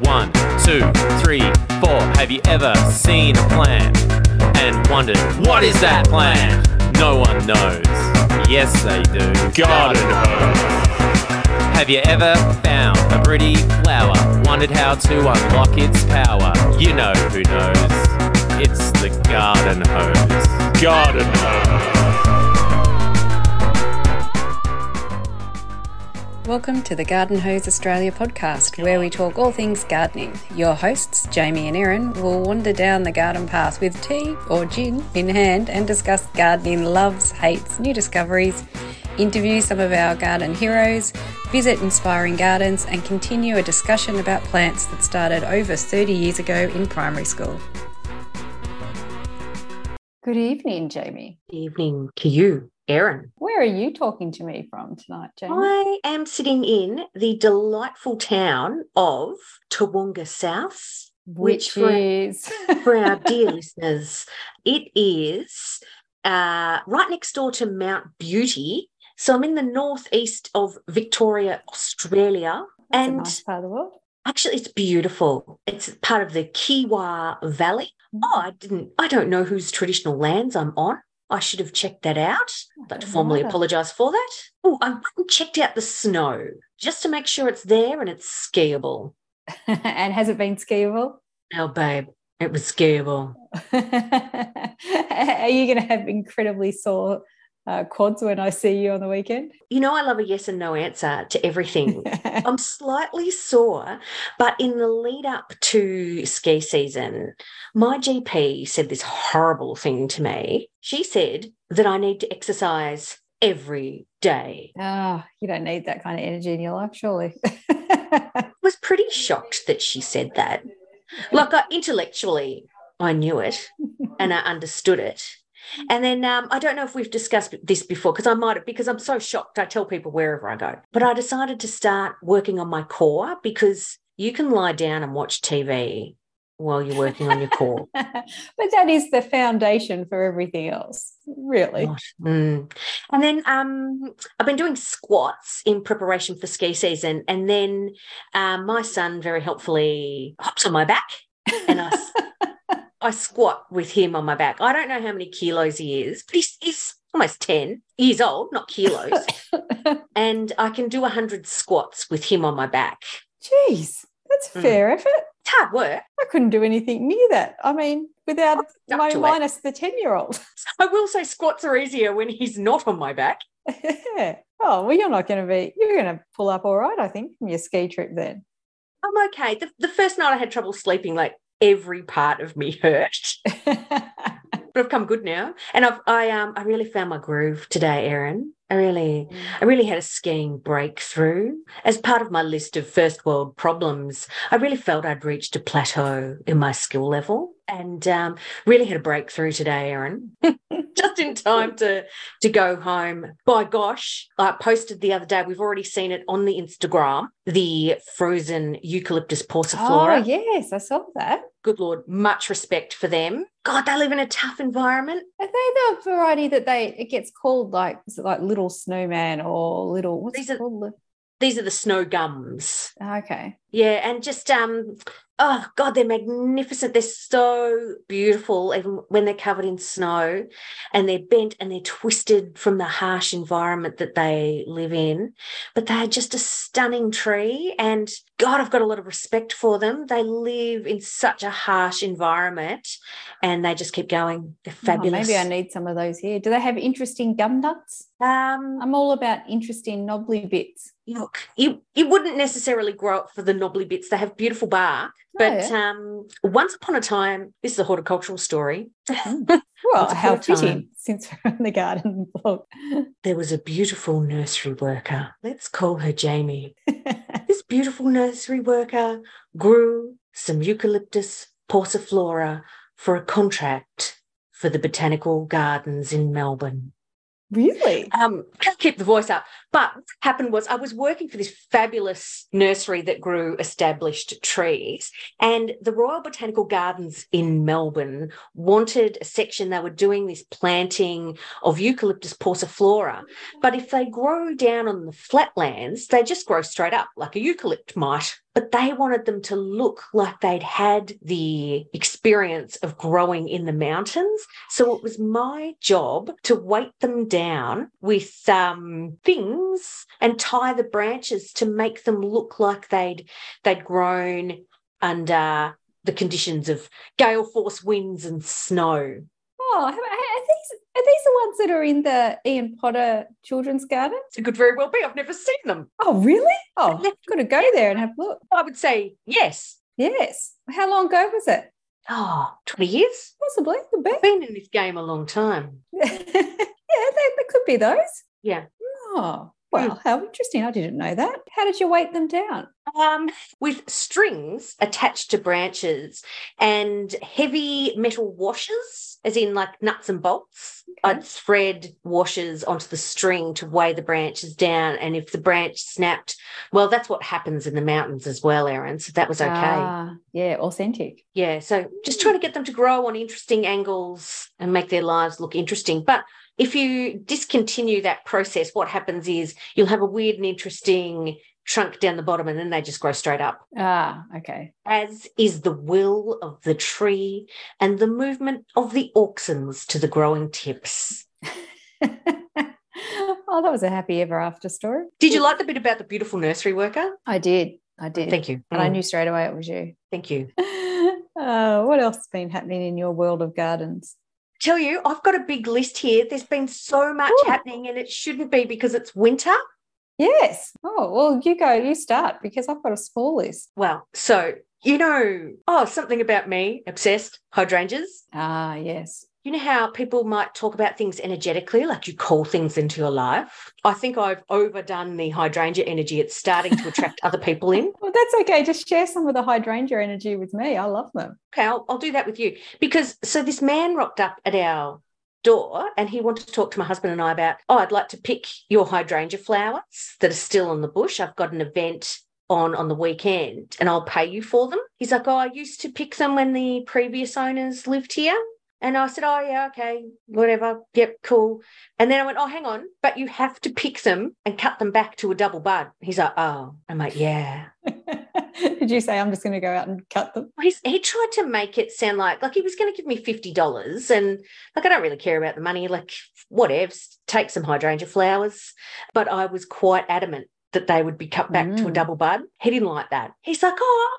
One, two, three, four. Have you ever seen a plant and wondered, what is that plant? No one knows. Yes, they do. Garden hoes. Have you ever found a pretty flower? Wondered how to unlock its power? You know who knows. It's the garden hoes. Garden hoes. Welcome to the Garden Hoes Australia podcast, where we talk all things gardening. Your hosts, Jamie and Erin, will wander down the garden path with tea or gin in hand and discuss gardening loves, hates, new discoveries, interview some of our garden heroes, visit inspiring gardens, and continue a discussion about plants that started over 30 years ago in primary school. Good evening, Jamie. Evening to you, Erin. Where are you talking to me from tonight, Jamie? I am sitting in the delightful town of Tawonga South, Which for, is for our dear listeners, it is uh, right next door to Mount Beauty. So I'm in the northeast of Victoria, Australia. That's a and nice part of the world. Actually, it's beautiful. It's part of the Kiewa Valley. Oh, I didn't, I don't know whose traditional lands I'm on. I should have checked that out. I'd like to formally apologise for that. Oh, I checked out the snow just to make sure it's there and it's skiable. and has it been skiable? Oh, babe, it was skiable. Are you going to have incredibly sore uh, quads when I see you on the weekend? You know, I love a yes and no answer to everything. I'm slightly sore, but in the lead up to ski season, my GP said this horrible thing to me. She said that I need to exercise every day. oh, you don't need that kind of energy in your life, surely. I was pretty shocked that she said that. Like, I, intellectually, I knew it and I understood it. And then um, I don't know if we've discussed this before because I might have, because I'm so shocked. I tell people wherever I go. But I decided to start working on my core because you can lie down and watch TV while you're working on your core. but that is the foundation for everything else, really. Mm. And then um, I've been doing squats in preparation for ski season. And then um, my son very helpfully hops on my back and I, I squat with him on my back. I don't know how many kilos he is, but he's, he's almost 10 years old, not kilos. and I can do 100 squats with him on my back. Jeez, that's Mm. fair effort. It's hard work. I couldn't do anything near that. I mean, without my to it. minus the 10 year old. I will say squats are easier when he's not on my back. yeah. Oh, well, you're not going to be, you're going to pull up all right, I think, from your ski trip then. I'm okay. The, the first night I had trouble sleeping, like every part of me hurt. but I've come good now. And I've I um I really found my groove today, Erin. I really I really had a skiing breakthrough. As part of my list of first world problems, I really felt I'd reached a plateau in my skill level and um, really had a breakthrough today, Erin. Just in time to to go home. By gosh, I posted the other day. We've already seen it on the Instagram. The frozen eucalyptus pauciflora. Oh, yes, I saw that. Good lord, much respect for them. God, they live in a tough environment. Are they the variety that they it gets called like is it like little snowman or little what's These are- called? These are the snow gums. Okay. Yeah, and just um, oh god, they're magnificent. They're so beautiful, even when they're covered in snow, and they're bent and they're twisted from the harsh environment that they live in. But they're just a stunning tree, and God, I've got a lot of respect for them. They live in such a harsh environment, and they just keep going. They're Oh, fabulous. maybe I need some of those here. Do they have interesting gum nuts? um, I'm all about interesting knobbly bits. look, you you wouldn't necessarily grow up for the knobbly bits. They have beautiful bark, Oh, but yeah. um, once upon a time, this is a horticultural story. Well, how fitting since we're on the garden blog. There was a beautiful nursery worker. Let's call her Jamie. Beautiful nursery worker grew some eucalyptus pauciflora for a contract for the botanical gardens in Melbourne. Really? Um, keep the voice up. But what happened was I was working for this fabulous nursery that grew established trees, and the Royal Botanical Gardens in Melbourne wanted a section. They were doing this planting of Eucalyptus pauciflora, but if they grow down on the flatlands, they just grow straight up like a eucalypt might but they wanted them to look like they'd had the experience of growing in the mountains. So it was my job to weight them down with um, things and tie the branches to make them look like they'd they'd grown under the conditions of gale force winds and snow. Oh, are these are these the ones that are in the Ian Potter Children's Garden? It could very well be. I've never seen them. Oh, really? Oh, I'm going to go there and have a look. I would say yes. Yes. How long ago was it? Oh, 20 years? Possibly. Could be. I've been in this game a long time. yeah, they, they could be those. Yeah. Oh, well, how interesting. I didn't know that. How did you weight them down? Um, with strings attached to branches and heavy metal washers, as in like nuts and bolts. Okay. I'd thread washers onto the string to weigh the branches down. And if the branch snapped, well, that's what happens in the mountains as well, Erin. So that was okay. Ah, yeah, authentic. Yeah. So just trying to get them to grow on interesting angles and make their lives look interesting. But if you discontinue that process, what happens is you'll have a weird and interesting trunk down the bottom and then they just grow straight up. Ah, okay. As is the will of the tree and the movement of the auxins to the growing tips. oh, that was a happy ever after story. Did you like the bit about the beautiful nursery worker? I did. I did. Thank you. And mm. I knew straight away it was you. Thank you. Uh, what else has been happening in your world of gardens? Tell you, I've got a big list here. There's been so much Ooh. happening, and it shouldn't be because it's winter. Yes. Oh, well, you go, you start because I've got a small list. Well, so you know, oh, something about me, obsessed hydrangeas. Ah, yes you know how people might talk about things energetically, like you call things into your life? I think I've overdone the hydrangea energy. It's starting to attract other people in. Well, that's okay. Just share some of the hydrangea energy with me. I love them. Okay, I'll, I'll do that with you. Because so this man rocked up at our door and he wanted to talk to my husband and I about, oh, I'd like to pick your hydrangea flowers that are still on the bush. I've got an event on on the weekend and I'll pay you for them. He's like, oh, I used to pick them when the previous owners lived here. And I said, Oh, yeah, okay, whatever. Yep, cool. And then I went, Oh, hang on, but you have to pick them and cut them back to a double bud. He's like, Oh, I'm like, Yeah. Did you say I'm just going to go out and cut them? He's, he tried to make it sound like like he was going to give me fifty dollars, and like I don't really care about the money. Like whatever, take some hydrangea flowers. But I was quite adamant that they would be cut back mm. to a mm. double bud. He didn't like that. He's like, "Oh,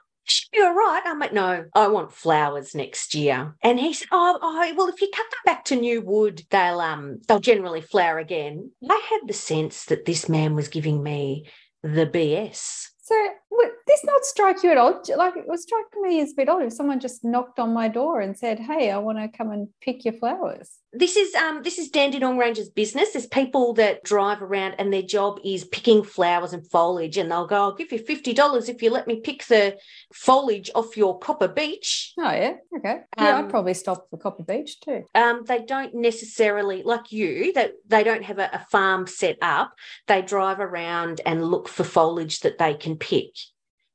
all right. I'm like, no, I want flowers next year. And he said, oh, oh, well, if you cut them back to new wood, they'll um they'll generally flower again. I had the sense that this man was giving me the BS. So would this not strike you at all? Like it was striking me as a bit odd if someone just knocked on my door and said, "Hey, I want to come and pick your flowers." This is um this is Dandenong Ranges business. There's people that drive around and their job is picking flowers and foliage, and they'll go, "I'll give you fifty dollars if you let me pick the foliage off your copper beech." Oh yeah, okay. Yeah, um, I'd probably stop for copper beech too. Um, they don't necessarily like you. That they, they don't have a, a farm set up. They drive around and look for foliage that they can pick.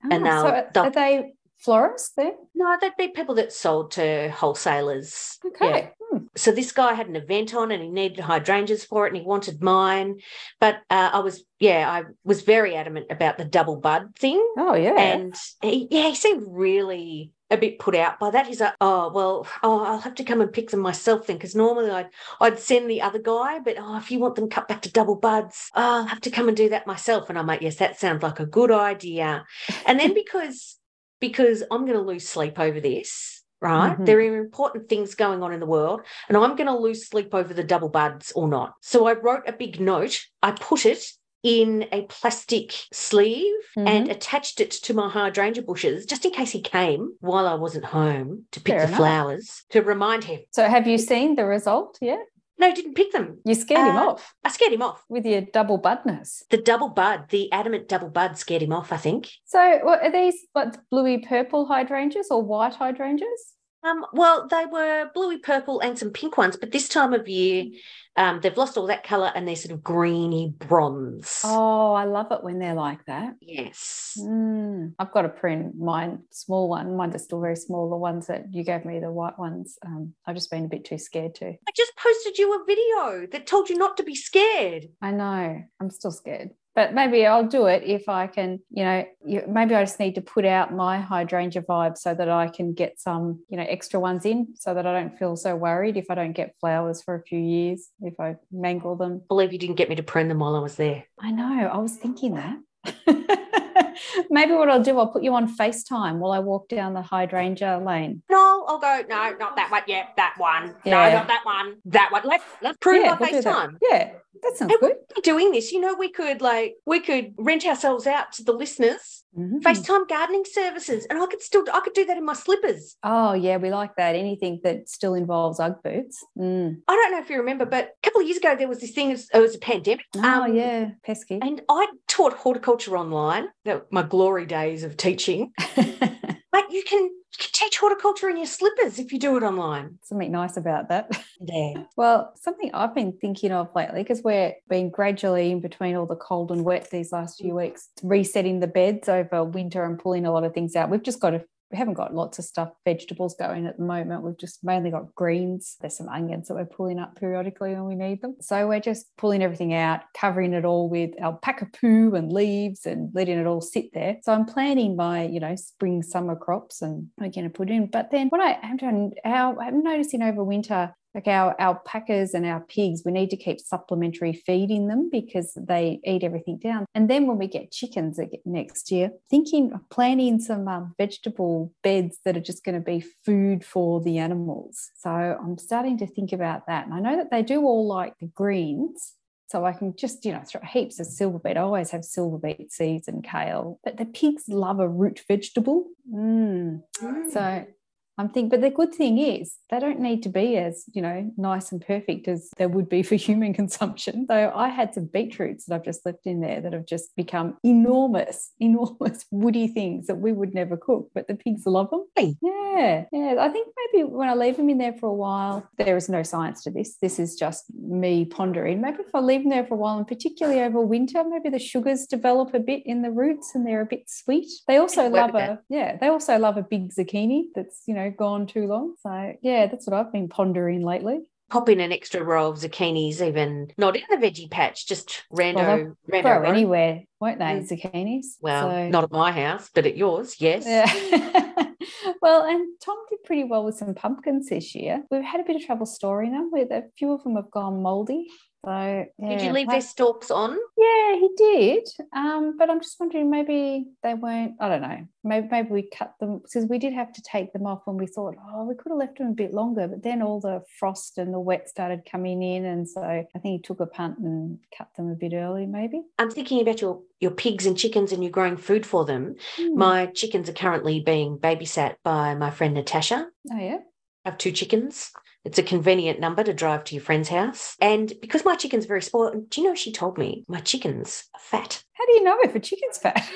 Oh, and they'll, so they'll, are they florists then? No, they'd be people that sold to wholesalers. Okay. So this guy had an event on and he needed hydrangeas for it and he wanted mine. But uh, I was, yeah, I was very adamant about the double bud thing. Oh, yeah. And he, yeah, he seemed really a bit put out by that. He's like, oh well, oh I'll have to come and pick them myself then, because normally I'd I'd send the other guy, but oh if you want them cut back to double buds, oh, I'll have to come and do that myself. And I'm like, yes, that sounds like a good idea. And then because because I'm going to lose sleep over this, right? Mm-hmm. There are important things going on in the world, and I'm going to lose sleep over the double buds or not. So I wrote a big note. I put it in a plastic sleeve mm-hmm. and attached it to my hydrangea bushes just in case he came while I wasn't home to pick Fair the enough. flowers to remind him. So, have you seen the result yet? No, didn't pick them. You scared uh, him off. I scared him off with your double budness. The double bud, the adamant double bud, scared him off. I think. So, what, are these like bluey purple hydrangeas or white hydrangeas? Um, well, they were bluey purple and some pink ones, but this time of year, um, they've lost all that colour and they're sort of greeny bronze. Oh, I love it when they're like that. Yes. Mm, I've got a print, mine small one. Mine are still very small. The ones that you gave me, the white ones, um, I've just been a bit too scared to. I just posted you a video that told you not to be scared. I know. I'm still scared. But maybe I'll do it if I can, you know, maybe I just need to put out my hydrangea vibe so that I can get some, you know, extra ones in so that I don't feel so worried if I don't get flowers for a few years, if I mangle them. believe you didn't get me to prune them while I was there. I know. I was thinking that. Maybe what I'll do, I'll put you on FaceTime while I walk down the hydrangea lane. No, I'll go. No, not that one. Yeah, that one. Yeah. No, not that one. That one. Let's let's prune yeah, on we'll. FaceTime. Yeah, that sounds And good. we're doing this, you know, we could like we could rent ourselves out to the listeners, Mhm. FaceTime gardening services, and I could still I could do that in my slippers. Oh, yeah, we like that. Anything that still involves Ugg boots. Mm. I don't know if you remember, but a couple of years ago there was this thing. It was a pandemic. Oh, um, yeah, pesky. And I taught horticulture online. My glory days of teaching. But you can you can teach horticulture in your slippers if you do it online. Something nice about that. Yeah. Well, something I've been thinking of lately, because we're being gradually in between all the cold and wet these last few weeks, resetting the beds over winter and pulling a lot of things out. We've just got to we haven't got lots of stuff, vegetables going at the moment. We've just mainly got greens. There's some onions that we're pulling up periodically when we need them. So we're just pulling everything out, covering it all with alpaca poo and leaves and letting it all sit there. So I'm planting my, you know, spring, summer crops and we're going to put in. But then what I am doing, I'm noticing over winter, like our alpacas and our pigs, we need to keep supplementary feed in them because they eat everything down. And then when we get chickens next year, thinking of planting some um, vegetable beds that are just going to be food for the animals. So I'm starting to think about that. And I know that they do all like the greens. So I can just, you know, throw heaps of silver beet. I always have silver beet seeds and kale. But the pigs love a root vegetable. Mm. So I'm thinking, but the good thing is they don't need to be as, you know, nice and perfect as they would be for human consumption. Though I had some beetroots that I've just left in there that have just become enormous, enormous woody things that we would never cook, but the pigs love them. Really? Yeah. Yeah. I think maybe when I leave them in there for a while, there is no science to this. This is just me pondering. Maybe if I leave them there for a while, and particularly over winter, maybe the sugars develop a bit in the roots and they're a bit sweet. They also love a yeah, they also love a big zucchini that's you know gone too long. So yeah, that's what I've been pondering lately. Pop in an extra row of zucchinis, even not in the veggie patch, just rando, Well, rando Grow anywhere, won't they? Mm. Zucchinis. Well, So- not at my house, but at yours, yes. Yeah. well, and Tom did pretty well with some pumpkins this year. We've had a bit of trouble storing them. With a few of them have gone mouldy. So Did you leave their stalks on? Yeah, he did. Um, but I'm just wondering, maybe they weren't. I don't know. Maybe maybe we cut them because we did have to take them off when we thought, oh, we could have left them a bit longer. But then all the frost and the wet started coming in, and so I think he took a punt and cut them a bit early, maybe. I'm thinking about your your pigs and chickens, and you're growing food for them. Hmm. My chickens are currently being babysat by my friend Natasha. oh yeah. I have two chickens. It's a convenient number to drive to your friend's house. And because my chicken's are very spoiled, do you know she told me my chickens are fat? How do you know if a chicken's fat?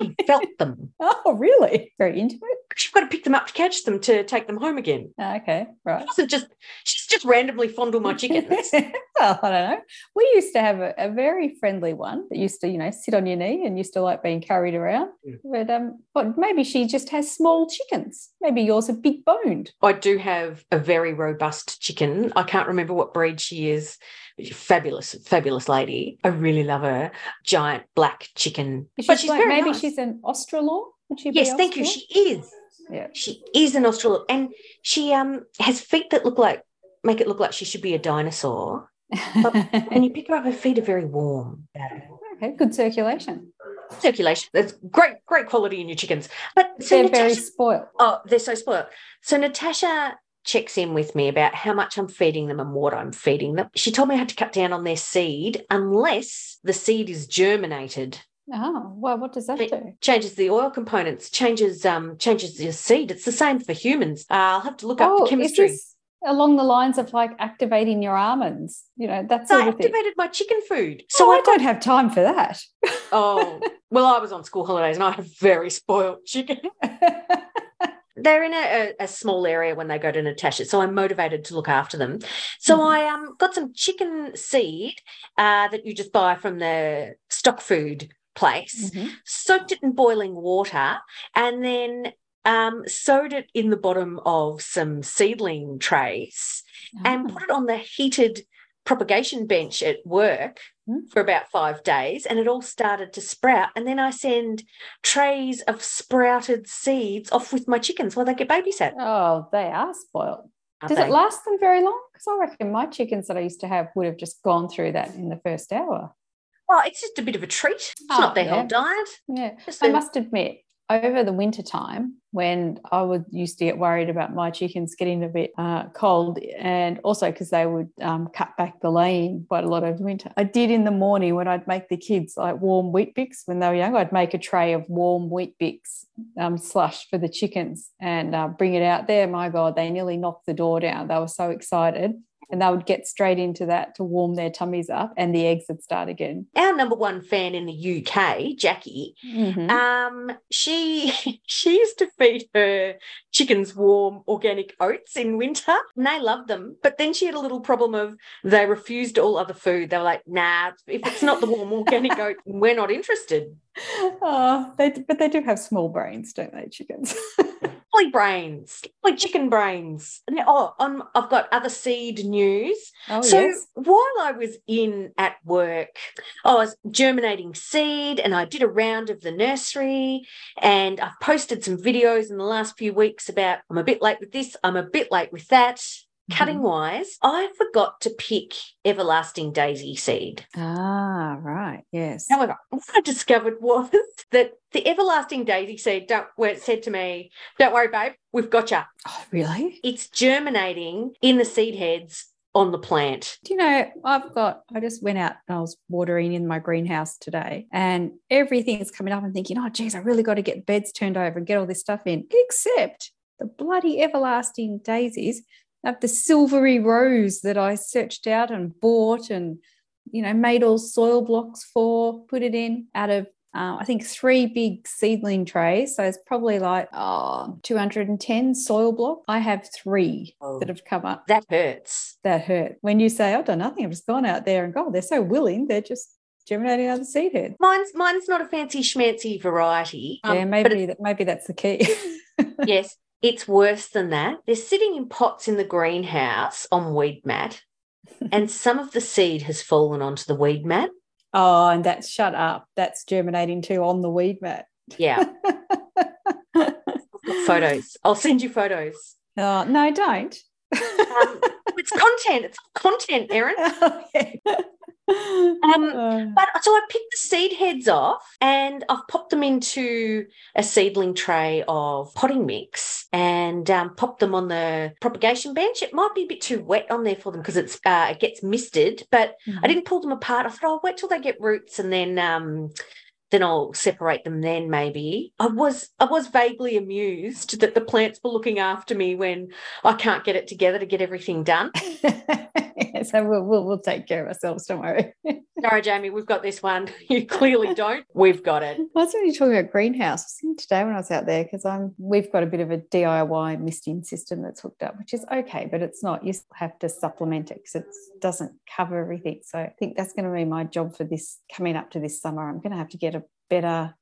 She felt them. oh, really? Very intimate. She's got to pick them up to catch them to take them home again. Ah, Okay, right. She wasn't just she's just randomly fondle my chickens. well, I don't know. We used to have a, a very friendly one that used to, you know, sit on your knee and used to like being carried around. Mm. But um, but maybe she just has small chickens. Maybe yours are big boned. I do have a very robust chicken. I can't remember what breed she is. Fabulous, fabulous lady. I really love her. Giant black chicken. Is But she's like- maybe nice. she's an Australorp. Would she Yes, thank you. She is. Yeah. She is an Australian, and she um has feet that look like make it look like she should be a dinosaur. When you pick her up, her feet are very warm. okay, good circulation. Circulation. That's great, great quality in your chickens. But so They're very spoiled. oh, they're so spoiled. So Natasha checks in with me about how much I'm feeding them and what I'm feeding them. She told me I had to cut down on their seed unless the seed is germinated. Oh, well, what does that It do? changes the oil components, changes um changes the seed. It's the same for humans. Uh, I'll have to look up Oh, the is chemistry. this along the lines of like activating your almonds? You know, that So I sort of thing. activated my chicken food. So So I I've got don't have time for that. oh well, I was on school holidays and I have very spoiled chicken. they're in a, a, small area when they go to Natasha, so I'm motivated to look after them. So mm-hmm. I um got some chicken seed uh, that you just buy from the stock food place, mm-hmm. soaked it in boiling water, and then um, sewed it in the bottom of some seedling trays oh. and put it on the heated propagation bench at work mm. for about five days and it all started to sprout. And then I send trays of sprouted seeds off with my chickens while they get babysat. Oh, they are spoiled. Does it last them very long? Because I reckon my chickens that I used to have would have just gone through that in the first hour. Well, it's just a bit of a treat. It's oh, not their yeah. whole diet. Yeah. Just I a... must admit, over the winter time when I would used to get worried about my chickens getting a bit uh, cold, and also because they would um, cut back the laying quite a lot over winter. I did in the morning when I'd make the kids like warm Weet-Bix when they were young. I'd make a tray of warm Weet-Bix um, slush for the chickens and uh, bring it out there. My God, they nearly knocked the door down. They were so excited and they would get straight into that to warm their tummies up and the eggs would start again. Our number one fan in the UK, Jackie, mm-hmm. um, she she used to feed her chickens warm organic oats in winter and they loved them. But then she had a little problem of they refused all other food. They were like, nah, if it's not the warm organic oat, we're not interested. Oh, they, but they do have small brains, don't they, chickens? Lovely brains, like chicken brains. And, oh, on, I've got other seed news. Oh, so yes. while I was in at work, I was germinating seed and I did a round of the nursery and I've posted some videos in the last few weeks about I'm a bit late with this, I'm a bit late with that. Cutting mm-hmm. wise, I forgot to pick everlasting daisy seed. Ah, right. Yes. However, what I discovered was that the everlasting daisy seed don't where it said to me, Don't worry, babe, we've got you. Oh, really? It's germinating in the seed heads on the plant. Do you know, I've got, I just went out and I was watering in my greenhouse today and everything's coming up and thinking, oh, geez, I really got to get beds turned over and get all this stuff in, except the bloody everlasting daisies of the silvery rose that I searched out and bought and you know made all soil blocks for, put it in out of uh, I think three big seedling trays. So it's probably like oh, 210 soil blocks. I have three oh, that have come up. That hurts. That hurt. When you say, I've done nothing, I've just gone out there and gone, they're so willing, they're just germinating out of the seed head. Mine's mine's not a fancy schmancy variety. Um, yeah, maybe that, maybe that's the key. yes, it's worse than that. They're sitting in pots in the greenhouse on weed mat, and some of the seed has fallen onto the weed mat. Oh, and that's shut up. That's germinating too on the weed mat. Yeah. photos. I'll send you photos. Oh, no, don't. Um, it's content. It's content, Erin. um, uh. but so I picked the seed heads off and I've popped them into a seedling tray of potting mix and um, popped them on the propagation bench. It might be a bit too wet on there for them because it's uh, it gets misted, but mm-hmm. I didn't pull them apart. I thought I'll wait till they get roots and then um, then I'll separate them then maybe. I was I was vaguely amused that the plants were looking after me when I can't get it together to get everything done. so we'll, we'll, we'll take care of ourselves, don't worry. Sorry, Jamie, we've got this one. You clearly don't. We've got it. I was really talking about greenhouse today when I was out there because I'm we've got a bit of a DIY misting system that's hooked up, which is okay, but it's not. You have to supplement it because it doesn't cover everything. So I think that's going to be my job for this coming up to this summer. I'm going to have to get a better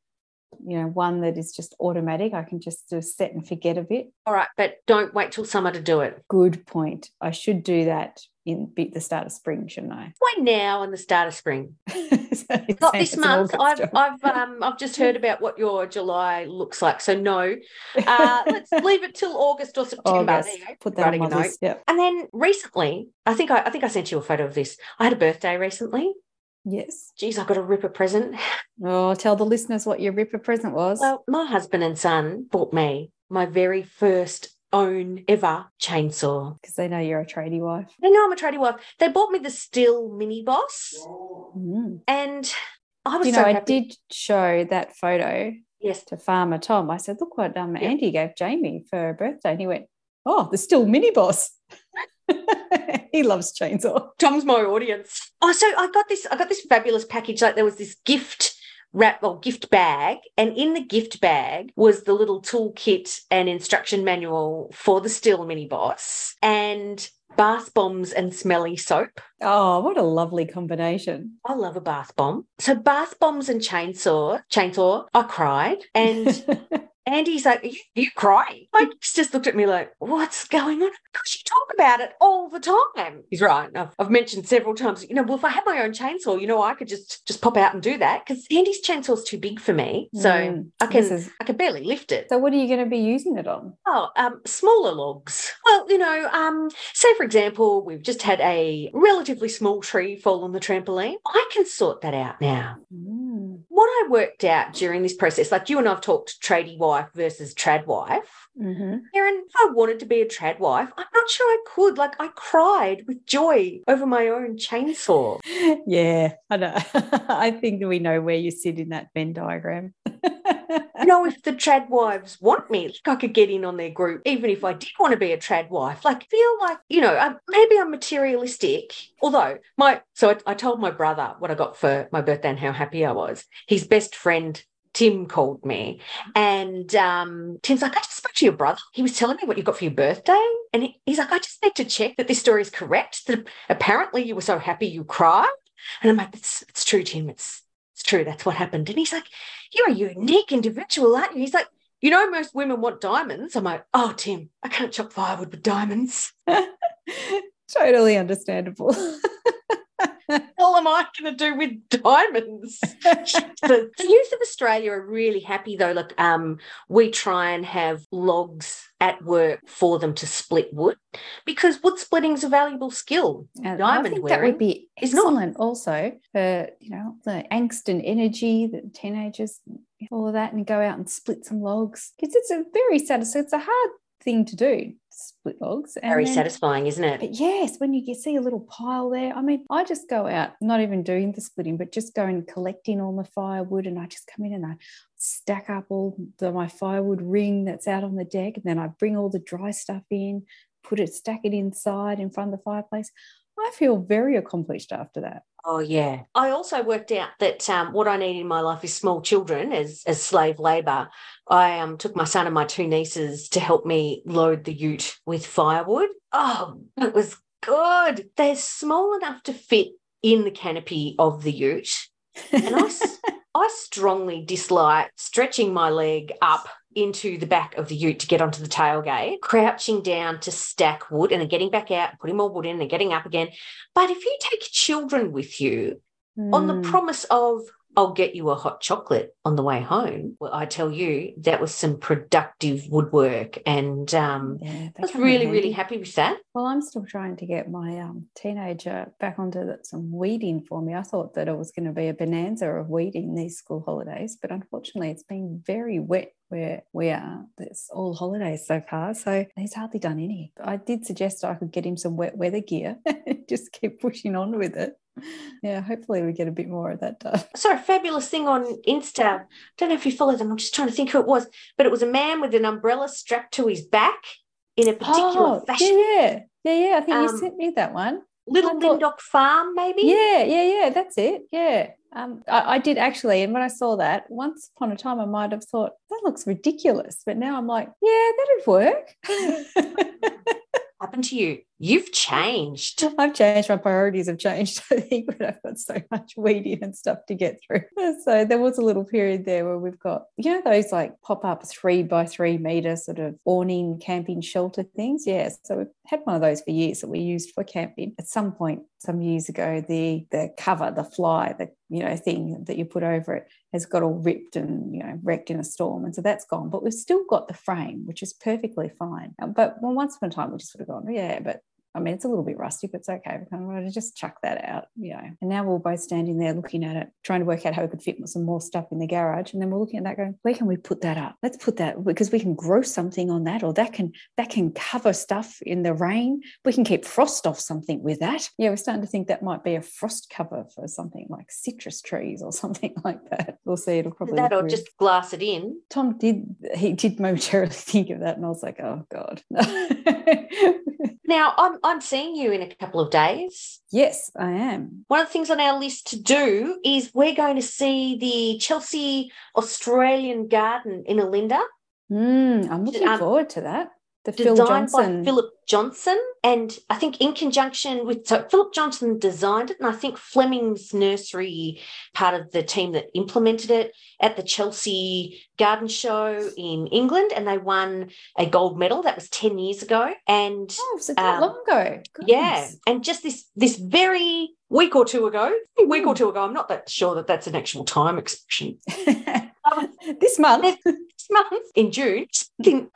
you know one that is just automatic. I can just do set and forget a bit. All right but don't wait till summer to do it. Good point. I should do that in the start of spring shouldn't i? Why now in the start of spring? Not this month. I've i've um i've just heard about what your july looks like so no. Uh let's leave it till august or september. August. put that on my list. Yep. and then recently i think I, I think i sent you a photo of this. I had a birthday recently Yes. Geez, I got a ripper present. Oh, tell the listeners what your ripper present was. Well, my husband and son bought me my very first own ever chainsaw. Because they know you're a tradie wife. They know I'm a tradie wife. They bought me the Stihl Mini Boss. Mm. And I was you know, so I did show that photo yes. to Farmer Tom. I said, look what um, Andy gave Jamie for her birthday. And he went, oh, the Stihl Mini Boss. he loves chainsaw. Tom's my audience. Oh, so I got this. I got this fabulous package. Like there was this gift wrap or gift bag, and in the gift bag was the little toolkit and instruction manual for the Stihl Mini Boss and bath bombs and smelly soap. Oh, what a lovely combination. I love a bath bomb. So bath bombs and chainsaw, chainsaw, I cried. And Andy's like, you, you crying? Like, he's just looked at me like, what's going on? Because you talk about it all the time. He's right. I've, I've, mentioned several times, you know, well, if I had my own chainsaw, you know, I could just just pop out and do that because Andy's chainsaw's too big for me. So mm, I can is... I can barely lift it. So what are you going to be using it on? Oh, um, smaller logs. Well, you know, um, say for example, we've just had a relatively small tree fall on the trampoline. I can sort that out now. Mm. What I worked out during this process, like you and I've talked tradie wife versus trad wife. Mm-hmm. Erin, if I wanted to be a trad wife, I'm not sure I could. Like I cried with joy over my own chainsaw. Yeah, I know. I think we know where you sit in that Venn diagram. you know, if the trad wives want me, like I could get in on their group, even if I did want to be a trad wife. Like, feel like, you know, um, maybe I'm materialistic. Although, my, so I, I told my brother what I got for my birthday and how happy I was. His best friend Tim called me and um, Tim's like, I just spoke to your brother. He was telling me what you got for your birthday. And he, he's like, I just need to check that this story is correct. That apparently you were so happy you cried. And I'm like, it's, it's true, Tim. It's, it's true. That's what happened. And he's like, you're a unique individual, aren't you? He's like, you know, most women want diamonds. I'm like, oh, Tim, I can't chop firewood with diamonds. totally understandable. What am I going to do with diamonds? the, the youth of Australia are really happy though. Look, um, we try and have logs at work for them to split wood because wood splitting is a valuable skill. And Diamond I think that would be excellent also for you know the angst and energy that teenagers all of that and go out and split some logs because it's a very satisfying it's a hard thing to do split logs. Very then, satisfying, isn't it? But yes, when you see a little pile there, I mean, I just go out, not even doing the splitting, but just going collecting all the firewood, and I just come in and I stack up all the, my firewood ring that's out on the deck, and then I bring all the dry stuff in, put it, stack it inside in front of the fireplace. I feel very accomplished after that. Oh yeah. I also worked out that um, what I need in my life is small children as as slave labour. I um, took my son and my two nieces to help me load the ute with firewood. Oh, it was good. They're small enough to fit in the canopy of the ute, and I I strongly dislike stretching my leg up into the back of the ute to get onto the tailgate, crouching down to stack wood and then getting back out, putting more wood in and getting up again. But if you take children with you mm. on the hmm. promise of I'll get you a hot chocolate on the way home. Well, I tell you, that was some productive woodwork. And um, yeah, I was really, really happy with that. Well, I'm still trying to get my um, teenager back onto the, some weeding for me. I thought that it was going to be a bonanza of weeding these school holidays, but unfortunately, it's been very wet where we are. It's all holidays so far. So he's hardly done any. I did suggest I could get him some wet weather gear, and just keep pushing on with it yeah, hopefully we get a bit more of that done. I saw a fabulous thing on Insta. I don't know if you follow them. I'm just trying to think who it was, but it was a man with an umbrella strapped to his back in a particular oh, fashion. Yeah, yeah, yeah. I think um, you sent me that one. Little Lindock Farm, maybe. Yeah, yeah, yeah. That's it. Yeah. Um, I, I, did actually, and when I saw that, once upon a time, I might have thought that looks ridiculous, but now I'm like, yeah, that'd work. happened to you? You've changed. I've changed. My priorities have changed, I think, but I've got so much weeding and stuff to get through. So there was a little period there where we've got, you know, those like pop up three by three meter sort of awning camping shelter things. Yes. So we've had one of those for years that we used for camping. At some point, some years ago, the the cover, the fly, the you know thing that you put over it has got all ripped and you know wrecked in a storm, and so that's gone. But we've still got the frame, which is perfectly fine. But well, once upon a time, we just sort of gone, yeah, but I mean, it's a little bit rusty, but it's okay. We kind of wanted to just chuck that out, you know. And now we're both standing there looking at it, trying to work out how we could fit some more stuff in the garage. And then we're looking at that going, where can we put that up? Let's put that because we can grow something on that, or that can that can cover stuff in the rain. We can keep frost off something with that. Yeah, we're starting to think that might be a frost cover for something like citrus trees or something like that. We'll see. It'll probably that or just glass it in. Tom did he did momentarily think of that, and I was like, oh god. Now, I'm, I'm seeing you in a couple of days. Yes, I am. One of the things on our list to do is we're going to see the Chelsea Australian Garden in Olinda. Mm, I'm looking Um, forward to that. The Phil designed Johnson. by Philip Johnson, and I think in conjunction with so Philip Johnson designed it, and I think Fleming's Nursery, part of the team that implemented it at the Chelsea Garden Show in England, and they won a gold medal. That was ten years ago, and oh, it um, long ago? yeah, and just this this very week or two ago, a week or Mm. two ago, I'm not that sure that that's an actual time expression. Um, this month. this month in June,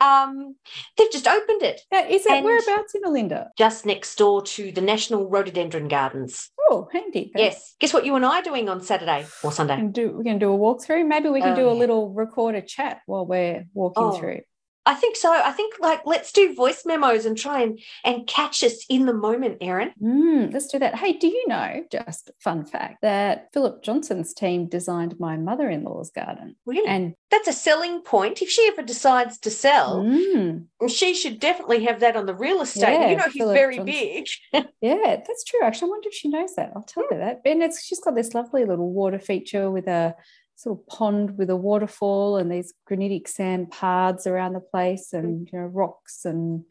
um, they've just opened it. Now, is it whereabouts in Olinda? just next door to the National Rhododendron Gardens. Oh, handy. Yes. Guess what you and I are doing on Saturday or We Sunday? can do, we're going to do a walkthrough. Maybe we can Oh, do a yeah. little recorded chat while we're walking Oh. through. I think so. I think like let's do voice memos and try and and catch us in the moment, Erin. Mm, let's do that. Hey, do you know, just fun fact, that Philip Johnson's team designed my mother in law's garden? Really? And That's a selling point. If she ever decides to sell, mm, she should definitely have that on the real estate. Yeah, you know, he's very Johnson. big. yeah, that's true. Actually, I wonder if she knows that. I'll tell her that. And it's she's got this lovely little water feature with a sort of pond with a waterfall and these granitic sand paths around the place and you know rocks and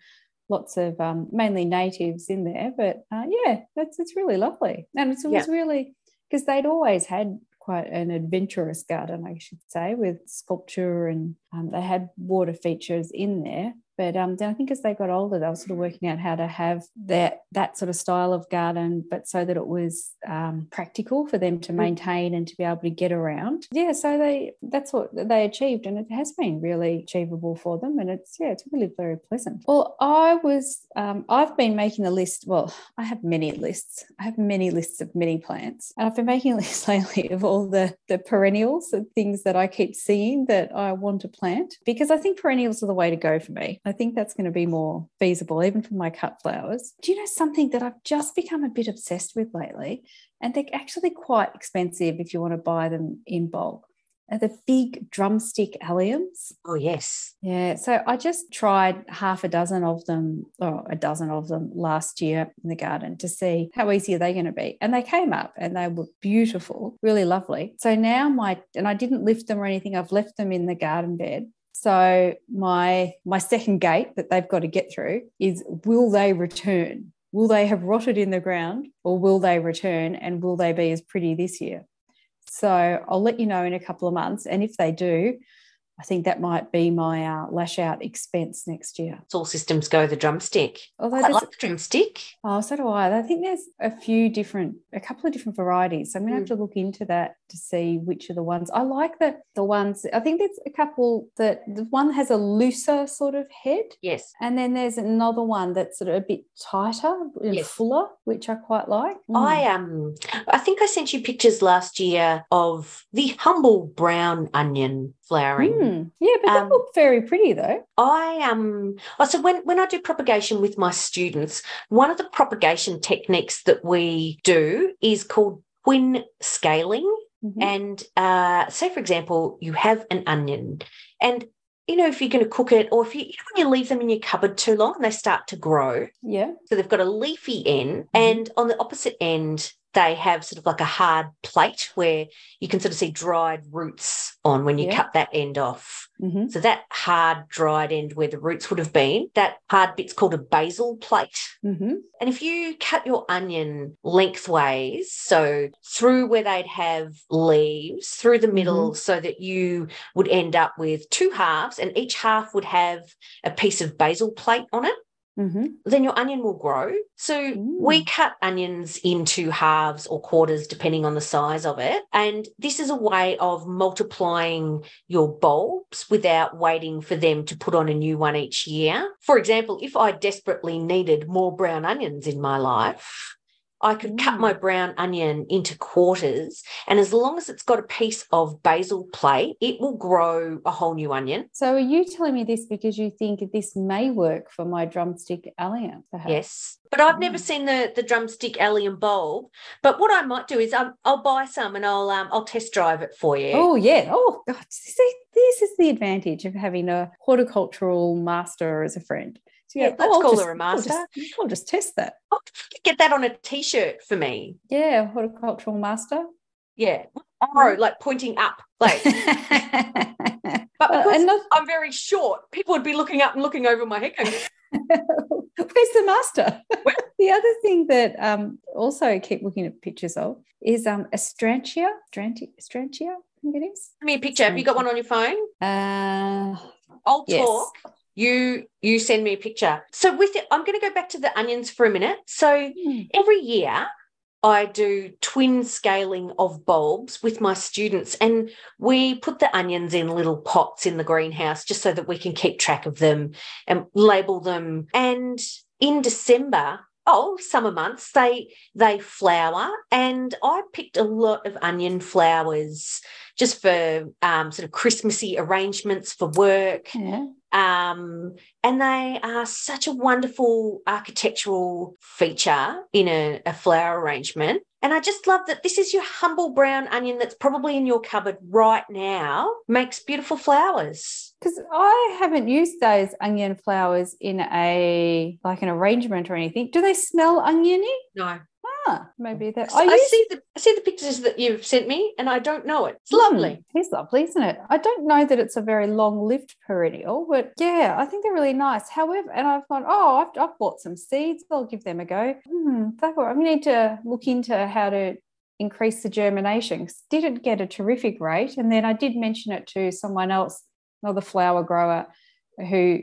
lots of um, mainly natives in there. But uh, yeah, that's it's really lovely, and it's, it was really because they'd always had quite an adventurous garden, I should say, with sculpture and um, they had water features in there. But um, then I think as they got older, they were sort of working out how to have that that sort of style of garden, but so that it was um, practical for them to maintain and to be able to get around. Yeah, so they that's what they achieved, and it has been really achievable for them. And it's yeah, it's really very pleasant. Well, I was um, I've been making a list. Well, I have many lists. I have many lists of many plants, and I've been making a list lately of all the the perennials and things that I keep seeing that I want to plant because I think perennials are the way to go for me. I think that's going to be more feasible, even for my cut flowers. Do you know something that I've just become a bit obsessed with lately? And they're actually quite expensive if you want to buy them in bulk. Are the big drumstick alliums. Oh yes. Yeah, so I just tried half a dozen of them, or a dozen of them last year in the garden to see how easy are they going to be. And they came up and they were beautiful, really lovely. So now my, and I didn't lift them or anything, I've left them in the garden bed. So my my second gate that they've got to get through is will they return? Will they have rotted in the ground or will they return and will they be as pretty this year? So I'll let you know in a couple of months. And if they do, I think that might be my uh, lash out expense next year. It's all systems go the drumstick. Although I like the drumstick. oh, so do I. I think there's a few different, a couple of different varieties. So I'm gonna have Mm. to look into that to see which are the ones I like. that the ones I think there's a couple that the one has a looser sort of head, Yes. and then there's another one that's sort of a bit tighter and Yes. fuller, which I quite like. Mm. I um I think I sent you pictures last year of the humble brown onion flowering. Mm. Yeah, but they Um, look very pretty though. I um oh, so when when I do propagation with my students, one of the propagation techniques that we do is called twin scaling. Mhm. And uh, say, for example, you have an onion, and you know if you're going to cook it, or if you, you know, when you leave them in your cupboard too long, and they start to grow. Yeah. So they've got a leafy end, Mhm. and on the opposite end, they have sort of like a hard plate where you can sort of see dried roots on when you Yeah. cut that end off. hmm So that hard, dried end where the roots would have been, that hard bit's called a basal plate. hmm And if you cut your onion lengthways, so through where they'd have leaves, through the middle, so that you would end up with two halves, and each half would have a piece of basal plate on it, hmm then your onion will grow. So we Mm. cut onions into halves or quarters, depending on the size of it. And this is a way of multiplying your bulbs without waiting for them to put on a new one each year. For example, if I desperately needed more brown onions in my life, I could cut Mm. my brown onion into quarters, and as long as it's got a piece of basal plate, it will grow a whole new onion. So are you telling me this because you think this may work for my drumstick allium? Perhaps? Yes, but I've never Mm. seen the the drumstick allium bulb. But what I might do is um, I'll buy some and I'll um, I'll test drive it for you. Oh yeah. Oh God. See, this is the advantage of having a horticultural master as a friend. Yeah, let's I'll call just- her a I'll master." just- I'll just test that. Oh, get that on a t-shirt for me. Yeah, horticultural master. Yeah. Arrow, like pointing up. Like, but because another- I'm very short, people would be looking up and looking over my head Where's the master? the other thing that um, also I keep looking at pictures of is um, Astrantia. Astrantia, Astrantia, I think it is. Give me a picture. Have you got one on your phone? Uh, I'll yes. talk. You you send me a picture. So with it, I'm going to go back to the onions for a minute. So Hmm. every year I do twin scaling of bulbs with my students, and we put the onions in little pots in the greenhouse just so that we can keep track of them and label them. And in December, oh, summer months, they they flower, and I picked a lot of onion flowers just for um, sort of Christmassy arrangements for work. Yeah. Um, and they are such a wonderful architectural feature in a, a flower arrangement. And I just love that this is your humble brown onion that's probably in your cupboard right now, makes beautiful flowers. Because I haven't used those onion flowers in a like an arrangement or anything. Do they smell oniony? No. Ah, maybe that. I, use- see the I see the pictures that you've sent me and I don't know it. It's Hmm, lovely. It's lovely, isn't it? I don't know that it's a very long-lived perennial, but yeah, I think they're really nice. However, and I've gone, oh, I've, I've bought some seeds. I'll give them a go. Hmm, that were- I need to look into how to increase the germination. Didn't get a terrific rate, and then I did mention it to someone else, another flower grower, who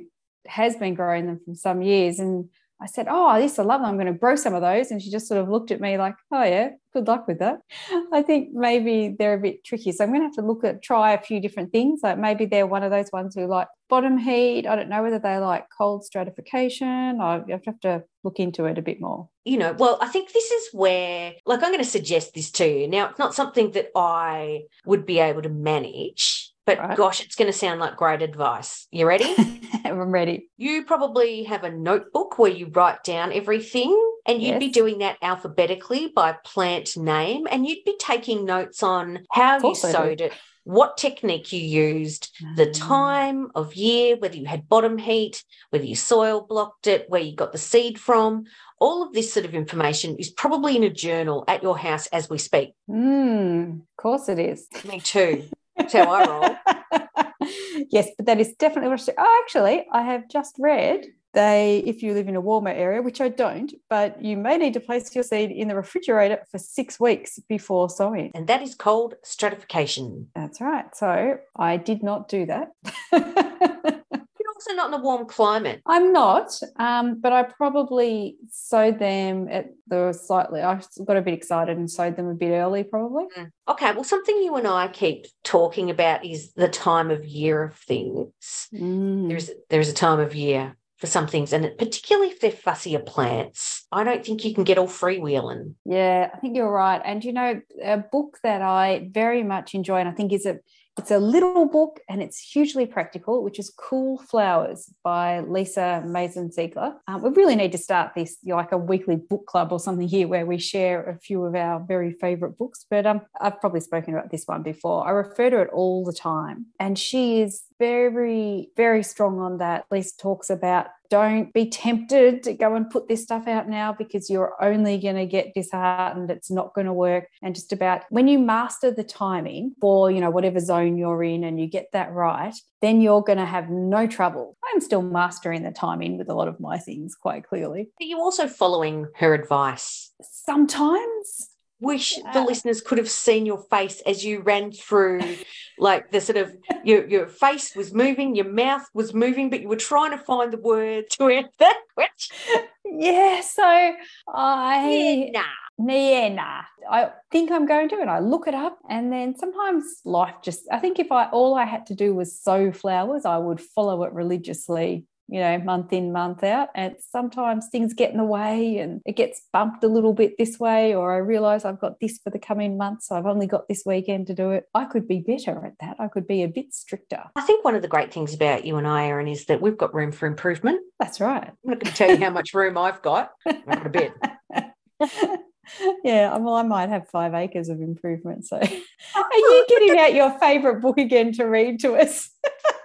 has been growing them for some years, and I said, Oh, this I love. I'm going to grow some of those. And she just sort of looked at me like, Oh, yeah, good luck with that. I think maybe they're a bit tricky. So I'm going to have to look at, try a few different things. Like maybe they're one of those ones who like bottom heat. I don't know whether they like cold stratification. I have to look into it a bit more. you know, well, I think this is where, like, I'm going to suggest this to you. Now, it's not something that I would be able to manage, but Right. gosh, it's going to sound like great advice. You ready? I'm ready. you probably have a notebook where you write down everything, and you'd be doing that alphabetically by plant name, and you'd be taking notes on how you sowed it. What technique you used, the Mm. time of year, whether you had bottom heat, whether you soil blocked it, where you got the seed from. All of this sort of information is probably in a journal at your house as we speak. Mm, of course it is. Me too. That's how I roll. yes, but that is definitely what I should. Oh, actually, I have just read they, if you live in a warmer area, which I don't, but you may need to place your seed in the refrigerator for six weeks before sowing. And that is called stratification. That's right. So I did not do that. Also not in a warm climate. I'm not, um, but I probably sowed them at the slightly. I got a bit excited and sowed them a bit early, probably. Mm. Okay, well, something you and I keep talking about is the time of year of things. Mm. There's there's a time of year for some things, and particularly if they're fussier plants, I don't think you can get all freewheeling. Yeah, I think you're right. And you know, a book that I very much enjoy, and I think is a it's a little book and it's hugely practical, which is Cool Flowers by Lisa Mason Ziegler. Um, we really need to start this like a weekly book club or something here where we share a few of our very favorite books. But um, I've probably spoken about this one before. I refer to it all the time, and she is very, very strong on that. Lisa talks about don't be tempted to go and put this stuff out now because you're only going to get disheartened. It's not going to work. And just about when you master the timing for you know whatever zone you're in and you get that right then you're going to have no trouble. I'm still mastering the timing with a lot of my things quite clearly. Are you also following her advice? sometimes Wish the listeners could have seen your face as you ran through, like the sort of your your face was moving, your mouth was moving, but you were trying to find the word to answer that question. yeah so i nah. Yeah, nah. I think I'm going to, and I look it up, and then sometimes life just. I think if I all I had to do was sow flowers, I would follow it religiously. You know, month in, month out, and sometimes things get in the way, and it gets bumped a little bit this way, or I realise I've got this for the coming month, so I've only got this weekend to do it. I could be better at that. I could be a bit stricter. I think one of the great things about you and I, Erin, is that we've got room for improvement. That's right. I'm not going to tell you how much room I've got. I've got a bit. yeah, well, I might have five acres of improvement. So, are you getting out your favourite book again to read to us?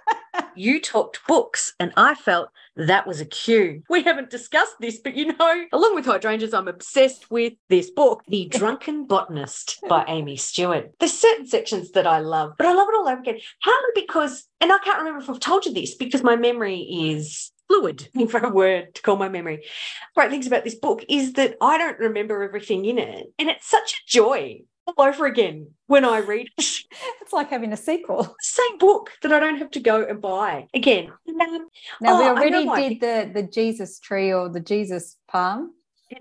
you talked books, and I felt that was a cue. We haven't discussed this, but you know, along with hydrangeas, I'm obsessed with this book, The Drunken Botanist by Amy Stewart. There's certain sections that I love, but I love it all over again. Partly because, and I can't remember if I've told you this because my memory is fluid, for a word to call my memory. Great things about this book is that I don't remember everything in it. And it's such a joy over again when I read it. It's like having a sequel. Same book that I don't have to go and buy again. Um, Now we oh, I already did the the Jesus tree or the Jesus palm.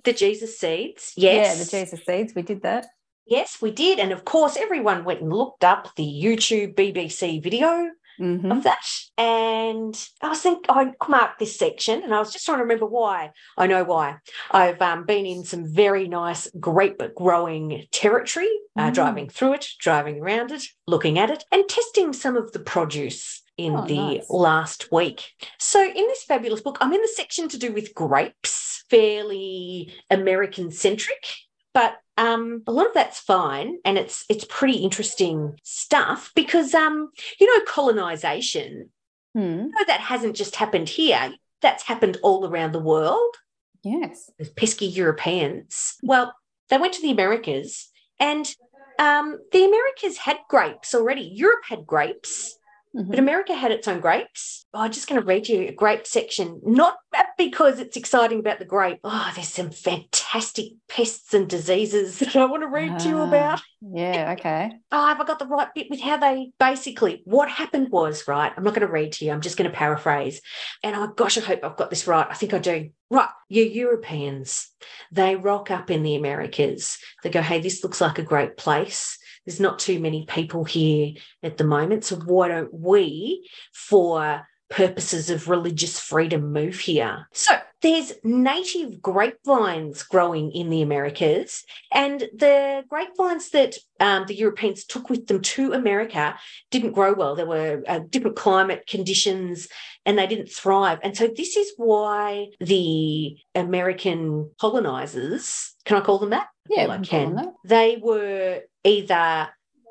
the Jesus seeds. Yes. Yeah, the Jesus seeds. We did that. Yes, we did. And of course, everyone went and looked up the YouTube BBC video Mhm. of that. And I was thinking, I marked this section and I was just trying to remember why. I know why. I've um, been in some very nice grape growing territory, uh, Mm. driving through it, driving around it, looking at it, and testing some of the produce in Oh, the nice. last week. So, in this fabulous book, I'm in the section to do with grapes, fairly American centric but um, a lot of that's fine and it's it's pretty interesting stuff because um, you know colonization Hmm. you know that hasn't just happened here. That's happened all around the world. Yes. those pesky europeans. Well they went to the americas and um, the americas had grapes already. Europe had grapes Mhm. but America had its own grapes. Oh, I'm just going to read you a grape section, not because it's exciting about the grape. Oh, there's some fantastic pests and diseases that I want to read to you Ah. about. Yeah. Okay. Oh, have I got the right bit with how they basically what happened was, right? I'm not going to read to you, I'm just going to paraphrase. And oh gosh, I hope I've got this right. I think I do. Right. You Europeans, they rock up in the Americas. They go, hey, this looks like a great place. There's not too many people here at the moment. So why don't we, for purposes of religious freedom, move here? So there's native grapevines growing in the Americas, and the grapevines that um, the Europeans took with them to America didn't grow well. There were uh, different climate conditions and they didn't thrive. And so this is why the American colonizers, can I call them that? Yeah, Well, I can call can. them that. They were either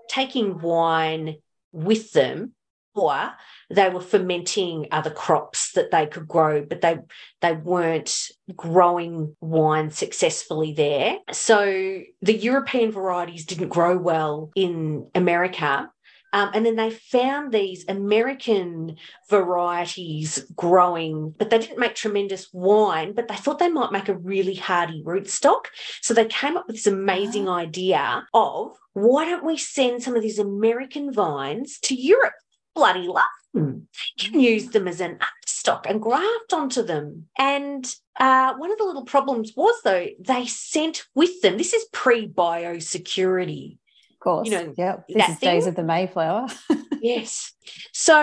taking wine with them or they were fermenting other crops that they could grow, but they they weren't growing wine successfully there. So the European varieties didn't grow well in America. Um, and then they found these American varieties growing, but they didn't make tremendous wine, but they thought they might make a really hardy rootstock. So they came up with this amazing idea of why don't we send some of these American vines to Europe? Bloody love them. They can use them as an stock and graft onto them. And uh, one of the little problems was, though, they sent with them, this is pre biosecurity. Of course. You know, yeah. This is days of the Mayflower. Yes. So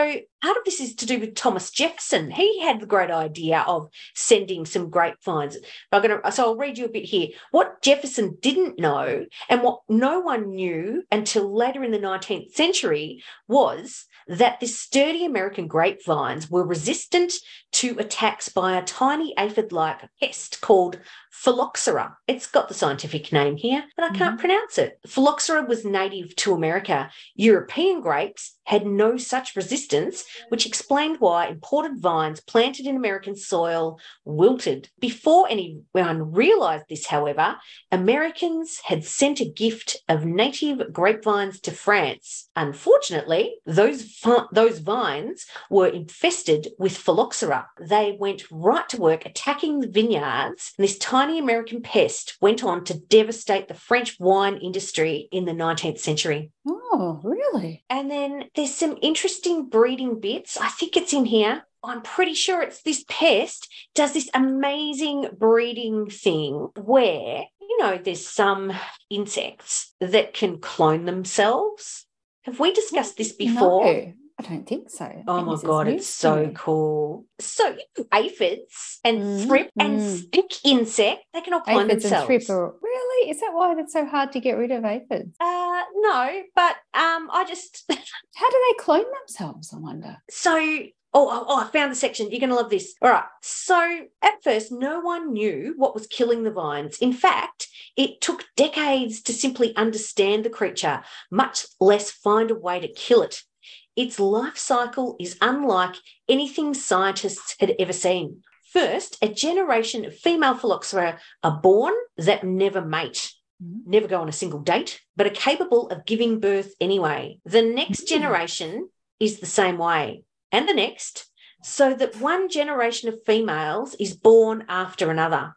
part of this is to do with Thomas Jefferson. He had the great idea of sending some grapevines. I'm gonna so I'll read you a bit here. What Jefferson didn't know, and what no one knew until later in the 19th century, was that the sturdy American grapevines were resistant to attacks by a tiny aphid-like pest called phylloxera. It's got the scientific name here, but I can't mm-hmm. pronounce it. Phylloxera was native to America. European grapes had no such resistance, which explained why imported vines planted in American soil wilted. Before anyone realised this, however, Americans had sent a gift of native grapevines to France. Unfortunately, those, those vines were infested with phylloxera. They went right to work attacking the vineyards, and this tiny American pest went on to devastate the French wine industry in the 19th century. oh, really? And then there's some interesting breeding bits. I think it's in here. I'm pretty sure it's this pest does this amazing breeding thing where, you know, there's some insects that can clone themselves. Have we discussed this before? No, I don't think so. I Oh think my god, it's so cool. So aphids and Mm, thrip and mm. stick insect, they can all clone Aphids and themselves. thrip are really? Is that why it's so hard to get rid of aphids? uh no, but um I just How do they clone themselves? I wonder. So, oh, oh, oh, I found the section. You're going to love this. All right. So, at first, no one knew what was killing the vines. In fact, it took decades to simply understand the creature, much less find a way to kill it. Its life cycle is unlike anything scientists had ever seen. First, a generation of female phylloxera are born that never mate, Mhm. never go on a single date, but are capable of giving birth anyway. The next Mm. generation is the same way, and the next, so that one generation of females is born after another.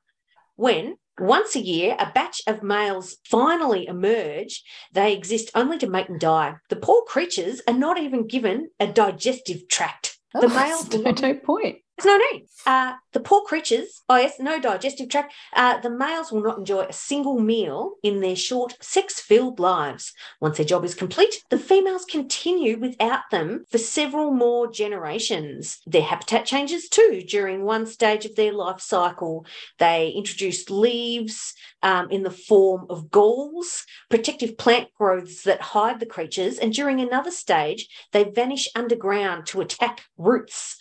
When once a year a batch of males finally emerge, they exist only to mate and die. The poor creatures are not even given a digestive tract. The Oh, males will no, no point. There's no need. Uh, the poor creatures, oh yes, no digestive tract. Uh, the males will not enjoy a single meal in their short, sex-filled lives. Once their job is complete, the females continue without them for several more generations. Their habitat changes too during one stage of their life cycle. They introduce leaves um, in the form of galls, protective plant growths that hide the creatures, and during another stage, they vanish underground to attack roots.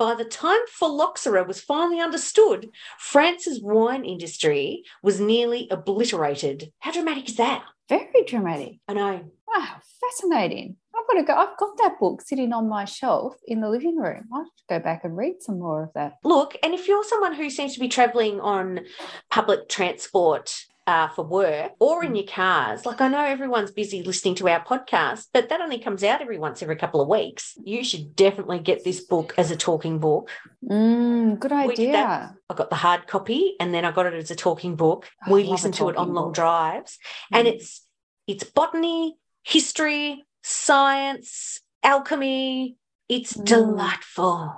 By the time phylloxera was finally understood, France's wine industry was nearly obliterated. How dramatic is that? Very dramatic. I know. Wow, fascinating. I've got to go. I've got that book sitting on my shelf in the living room. I'll have to go back and read some more of that. Look, and if you're someone who seems to be traveling on public transport uh, for work or in your cars, like I know everyone's busy listening to our podcast, but that only comes out every once every couple of weeks. You should definitely get this book as a talking book. Mm, good that. idea. I got the hard copy and then I got it as a talking book. I we listen to it on talking long book. drives. And Mm. it's it's botany, history, science, alchemy. It's Mm. delightful.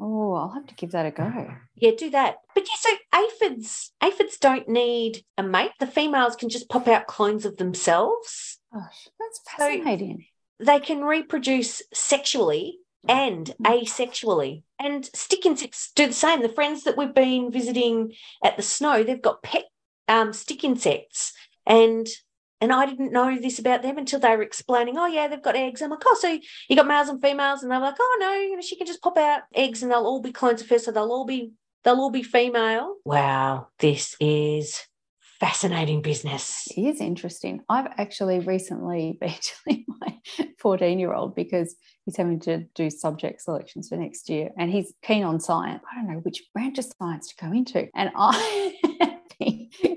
Oh, I'll have to give that a go. Yeah, do that. But yeah, so aphids, aphids don't need a mate. The females can just pop out clones of themselves. Gosh, that's fascinating. They can reproduce sexually and asexually. And stick insects do the same. The friends that we've been visiting at the snow, they've got pet um, stick insects. And and I didn't know this about them until they were explaining, oh yeah, they've got eggs. I'm like, oh, so you got males and females, and they're like, oh no, you know, she can just pop out eggs and they'll all be clones of her, so they'll all be they'll all be female. Wow, this is fascinating business. It is interesting. I've actually recently been telling my 14 year old because he's having to do subject selections for next year and he's keen on science. I don't know which branch of science to go into. And I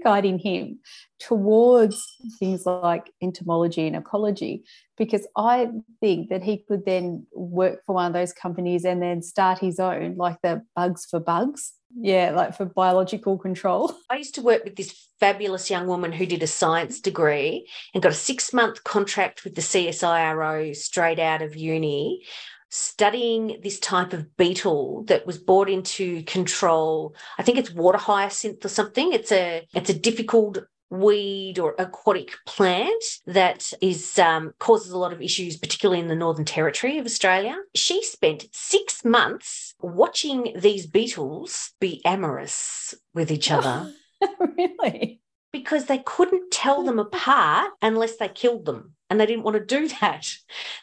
guiding him towards things like entomology and ecology because I think that he could then work for one of those companies and then start his own, like the bugs for bugs. Yeah, like for biological control. I used to work with this fabulous young woman who did a science degree and got a six month contract with the CSIRO straight out of uni, studying this type of beetle that was brought into control. I think it's water hyacinth or something. It's a it's a difficult weed or aquatic plant that is um, causes a lot of issues, particularly in the Northern Territory of Australia. She spent six months watching these beetles be amorous with each other really? because they couldn't tell them apart unless they killed them, and they didn't want to do that.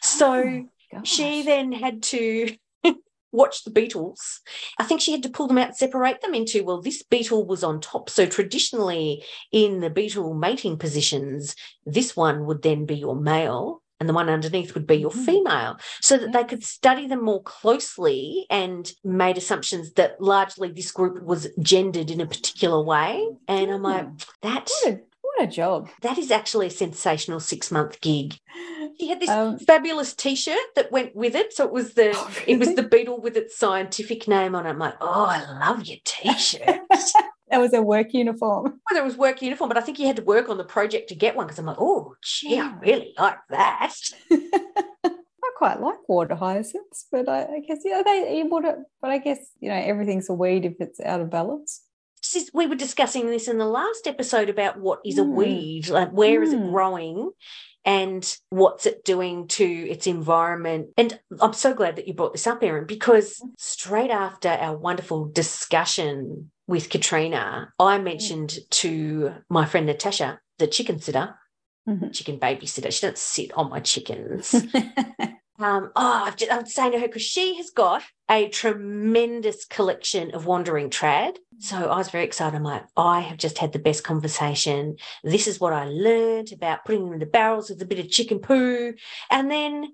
So Oh, she then had to watch the beetles. I think she had to pull them out separate them into, well, this beetle was on top. So traditionally, in the beetle mating positions, this one would then be your male. And the one underneath would be your Mhm. female, so that they could study them more closely and made assumptions that largely this group was gendered in a particular way. And I'm like, Mm. that What a, what a job. that is actually a sensational six month gig. She had this Um, fabulous T-shirt that went with it. So it was the Oh, it was the beetle with its scientific name on it. I'm like, oh, I love your T-shirt. that was a work uniform. Whether it was work uniform, but I think he had to work on the project to get one because I'm like, oh, gee, I really like that. I quite like water hyacinths, but I, I guess yeah, they would. But I guess you know everything's a weed if it's out of balance. We were discussing this in the last episode about what is a Mm. weed, like where is it Mm. growing and what's it doing to its environment. And I'm so glad that you brought this up, Erin, because straight after our wonderful discussion with Katrina, I mentioned to my friend Natasha, the chicken sitter, Mhm. chicken babysitter, she doesn't sit on my chickens. Um, oh, I've just, I'm saying to her because she has got a tremendous collection of wandering trad. So I was very excited. I'm like, I have just had the best conversation. This is what I learned about putting them in the barrels with a bit of chicken poo. And then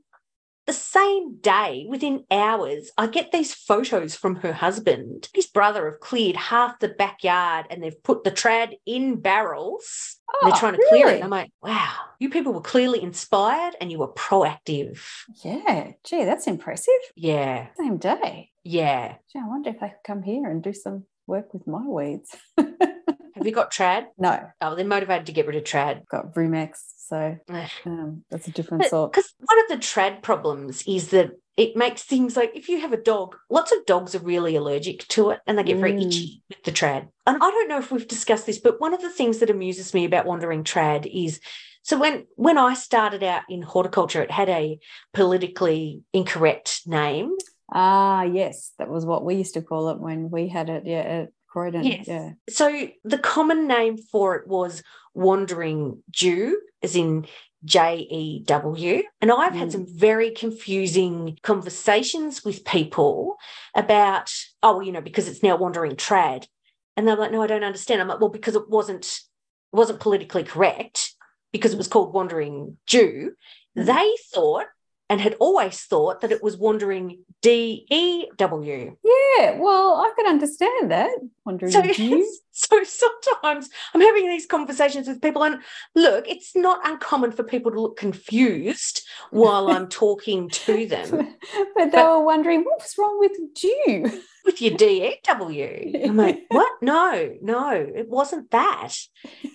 the same day, within hours, I get these photos from her husband. His brother have cleared half the backyard and they've put the trad in barrels. Oh, they're trying to clear it. And I'm like, wow, you people were clearly inspired and you were proactive. Yeah. Gee, that's impressive. Yeah. Same day. Yeah. Gee, I wonder if I could come here and do some work with my weeds. Have you got trad? no, Oh, they're motivated to get rid of trad. got Rumex, so um, that's a different sort. Because one of the trad problems is that it makes things like if you have a dog, lots of dogs are really allergic to it and they get very Mm. itchy with the trad. And I don't know if we've discussed this, but one of the things that amuses me about wandering trad is so when when I started out in horticulture, it had a politically incorrect name. Ah, yes, that was what we used to call it when we had it. Yeah, at Croydon. Yes. Yeah. So the common name for it was wandering Jew, as in J E W. And I've had Mm. some very confusing conversations with people about, oh, you know, because it's now wandering trad. And they're like, no, I don't understand. I'm like, well, because it wasn't it wasn't politically correct, because it was called wandering Jew. Mm. They thought and had always thought that it was wandering D E W. Yeah, well, I could understand that. Wondering So, you. so sometimes I'm having these conversations with people, and look, it's not uncommon for people to look confused while I'm talking to them but they But- were wondering what was wrong with you? with your DEW. I'm like, what? No, no, it wasn't that.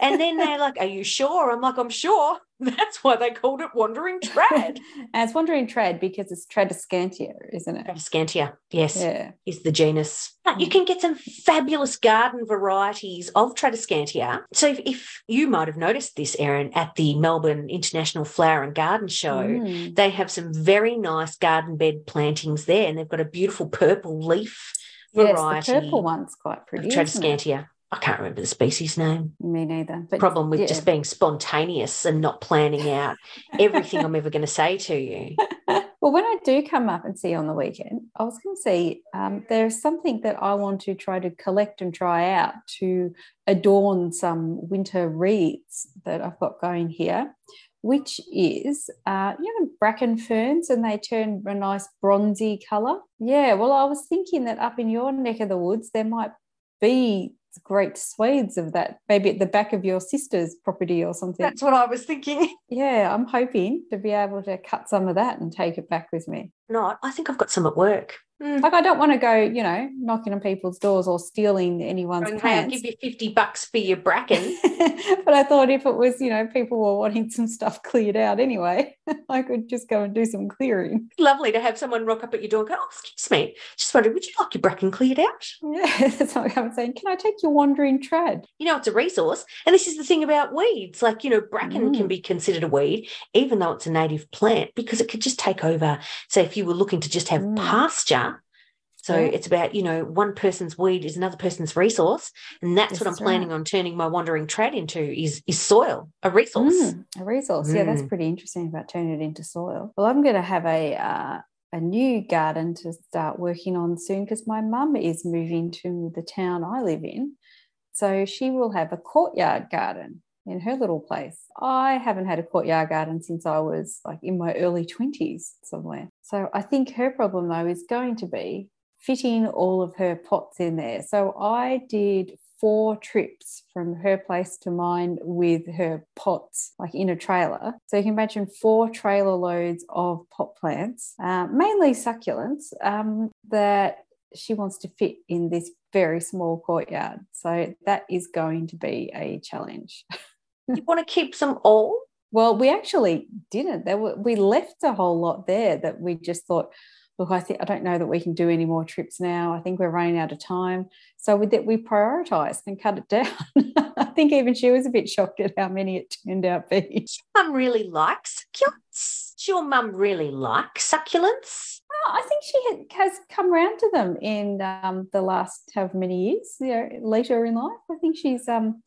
And then they're like, Are you sure? I'm like, I'm sure. That's why they called it wandering trad. and it's wandering trad because it's Tradescantia, isn't it? Tradescantia, yes, Yeah. is the genus. You mm. can get some fabulous garden varieties of Tradescantia. So if, if you might have noticed this, Erin, at the Melbourne International Flower and Garden Show, Mm. they have some very nice garden bed plantings there, and they've got a beautiful purple leaf Yes, variety the purple one's quite pretty. Tradescantia. I can't remember the species name. Me neither. But Problem with yeah. just being spontaneous and not planning out everything I'm ever going to say to you. Well, when I do come up and see on the weekend, I was going to say um, there's something that I want to try to collect and try out to adorn some winter wreaths that I've got going here, which is, uh, you know, bracken ferns and they turn a nice bronzy colour. Yeah, well, I was thinking that up in your neck of the woods, there might be great swathes of that, maybe at the back of your sister's property or something. That's what I was thinking. Yeah, I'm hoping to be able to cut some of that and take it back with me. Not. I think I've got some at work. Mm. Like, I don't want to go, you know, knocking on people's doors or stealing anyone's Going, hey, I'll give you 50 bucks for your bracken. but I thought if it was, you know, people were wanting some stuff cleared out anyway, I could just go and do some clearing. Lovely to have someone rock up at your door and go, oh, excuse me, just wondering, would you like your bracken cleared out? Yeah, that's what I'm saying. Can I take your wandering trad? You know, it's a resource. And this is the thing about weeds. Like, you know, bracken can Mm. be considered a weed, even though it's a native plant, because it could just take over. So if you were looking to just have Mm. pasture, so Yeah. it's about, you know, one person's weed is another person's resource. And that's This what I'm planning right. on turning my wandering trad into is is soil, a resource. Mm, a resource. Yeah, that's Mm. pretty interesting about turning it into soil. Well, I'm going to have a uh, a new garden to start working on soon because my mum is moving to the town I live in, so she will have a courtyard garden in her little place. I haven't had a courtyard garden since I was like in my early twenties somewhere. So I think her problem though is going to be fitting all of her pots in there. So I did four trips from her place to mine with her pots, like in a trailer. So you can imagine four trailer loads of pot plants, uh, mainly succulents, um, that she wants to fit in this very small courtyard. So that is going to be a challenge. You want to keep them all? Well, we actually didn't. There were, we left a whole lot there that we just thought, look, I think I don't know that we can do any more trips now. I think we're running out of time. So with that, we prioritized and cut it down. I think even she was a bit shocked at how many it turned out being. Mum really likes succulents. Does your mum really like succulents? Oh, I think she has come round to them in um, the last however many years, you know, later in life. I think she's um,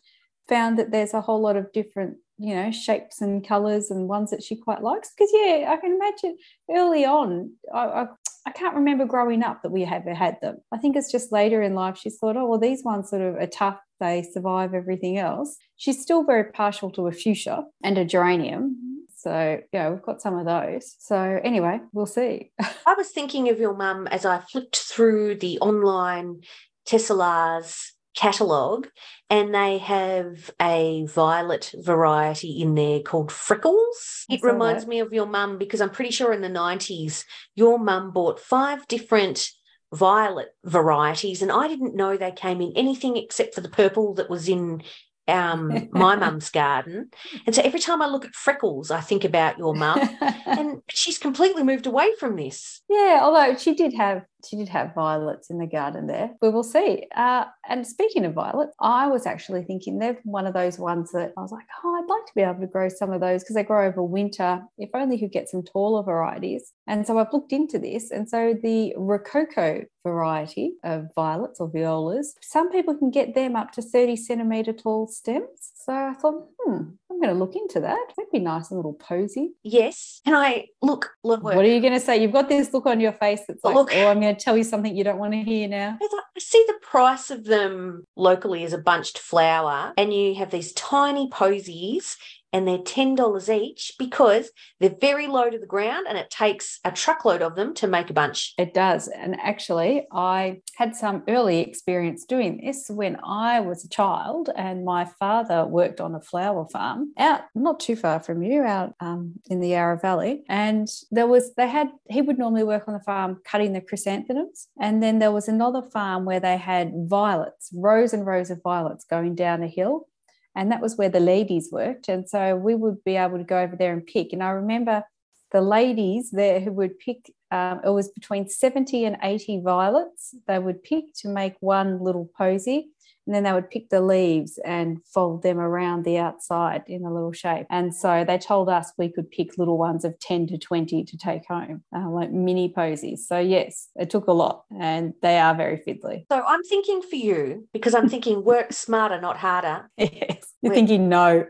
found that there's a whole lot of different, you know, shapes and colours and ones that she quite likes. Because yeah, I can imagine early on, I, I I can't remember growing up that we ever had them. I think it's just later in life she's thought, oh well, these ones sort of are tough. They survive everything else. She's still very partial to a fuchsia and a geranium. So, yeah, we've got some of those. So, anyway, we'll see. I was thinking of your mum as I flipped through the online Tesselaar's catalogue, and they have a violet variety in there called Freckles. It reminds that. me of your mum because I'm pretty sure in the 90s, your mum bought five different violet varieties, and I didn't know they came in anything except for the purple that was in. Um, my mum's garden, and so every time I look at freckles, I think about your mum, and she's completely moved away from this. Yeah, although she did have she did have violets in the garden there. We will see. Uh, and speaking of violets, I was actually thinking they're one of those ones that I was like, oh, I'd like to be able to grow some of those because they grow over winter. If only you could get some taller varieties. And so I've looked into this, and so the Rococo variety of violets or violas, some people can get them up to thirty centimeter tall stems. So I thought, hmm, I'm going to look into that. That'd be nice and little posy. Yes. Can I look? Look. What are you going to say? You've got this look on your face that's like, Look. oh, I'm going to tell you something you don't want to hear now. I see the price of them locally as a bunched flower, and you have these tiny posies, and they're ten dollars each because they're very low to the ground, and it takes a truckload of them to make a bunch. It does. And actually, I had some early experience doing this when I was a child, and my father worked on a flower farm out not too far from you, out um, in the Yarra Valley. And there was, they had, he would normally work on the farm cutting the chrysanthemums. And then there was another farm where they had violets, rows and rows of violets going down a hill. And that was where the ladies worked. And so we would be able to go over there and pick. And I remember the ladies there who would pick um, it was between 70 and 80 violets they would pick to make one little posy and then they would pick the leaves and fold them around the outside in a little shape and so they told us we could pick little ones of 10 to 20 to take home uh, like mini posies so yes it took a lot and they are very fiddly So I'm thinking for you because I'm thinking work smarter, not harder. yes you're Wait. thinking no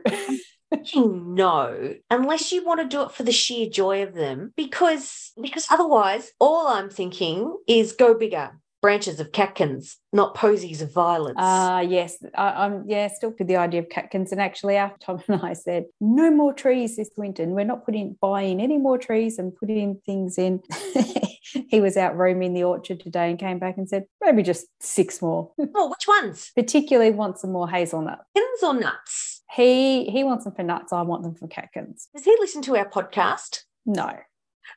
Thinking no, unless you want to do it for the sheer joy of them, because because otherwise, all I'm thinking is go bigger. Branches of catkins, not posies of violets. Ah, yes, I, I'm yeah still with the idea of catkins. And actually, after Tom and I said no more trees this winter, and we're not putting buying any more trees and putting things in. he was out roaming the orchard today and came back and said maybe just six more. oh, which ones? Particularly want some more hazelnut. Catkins or nuts? He he wants them for nuts. I want them for catkins. Does he listen to our podcast? No,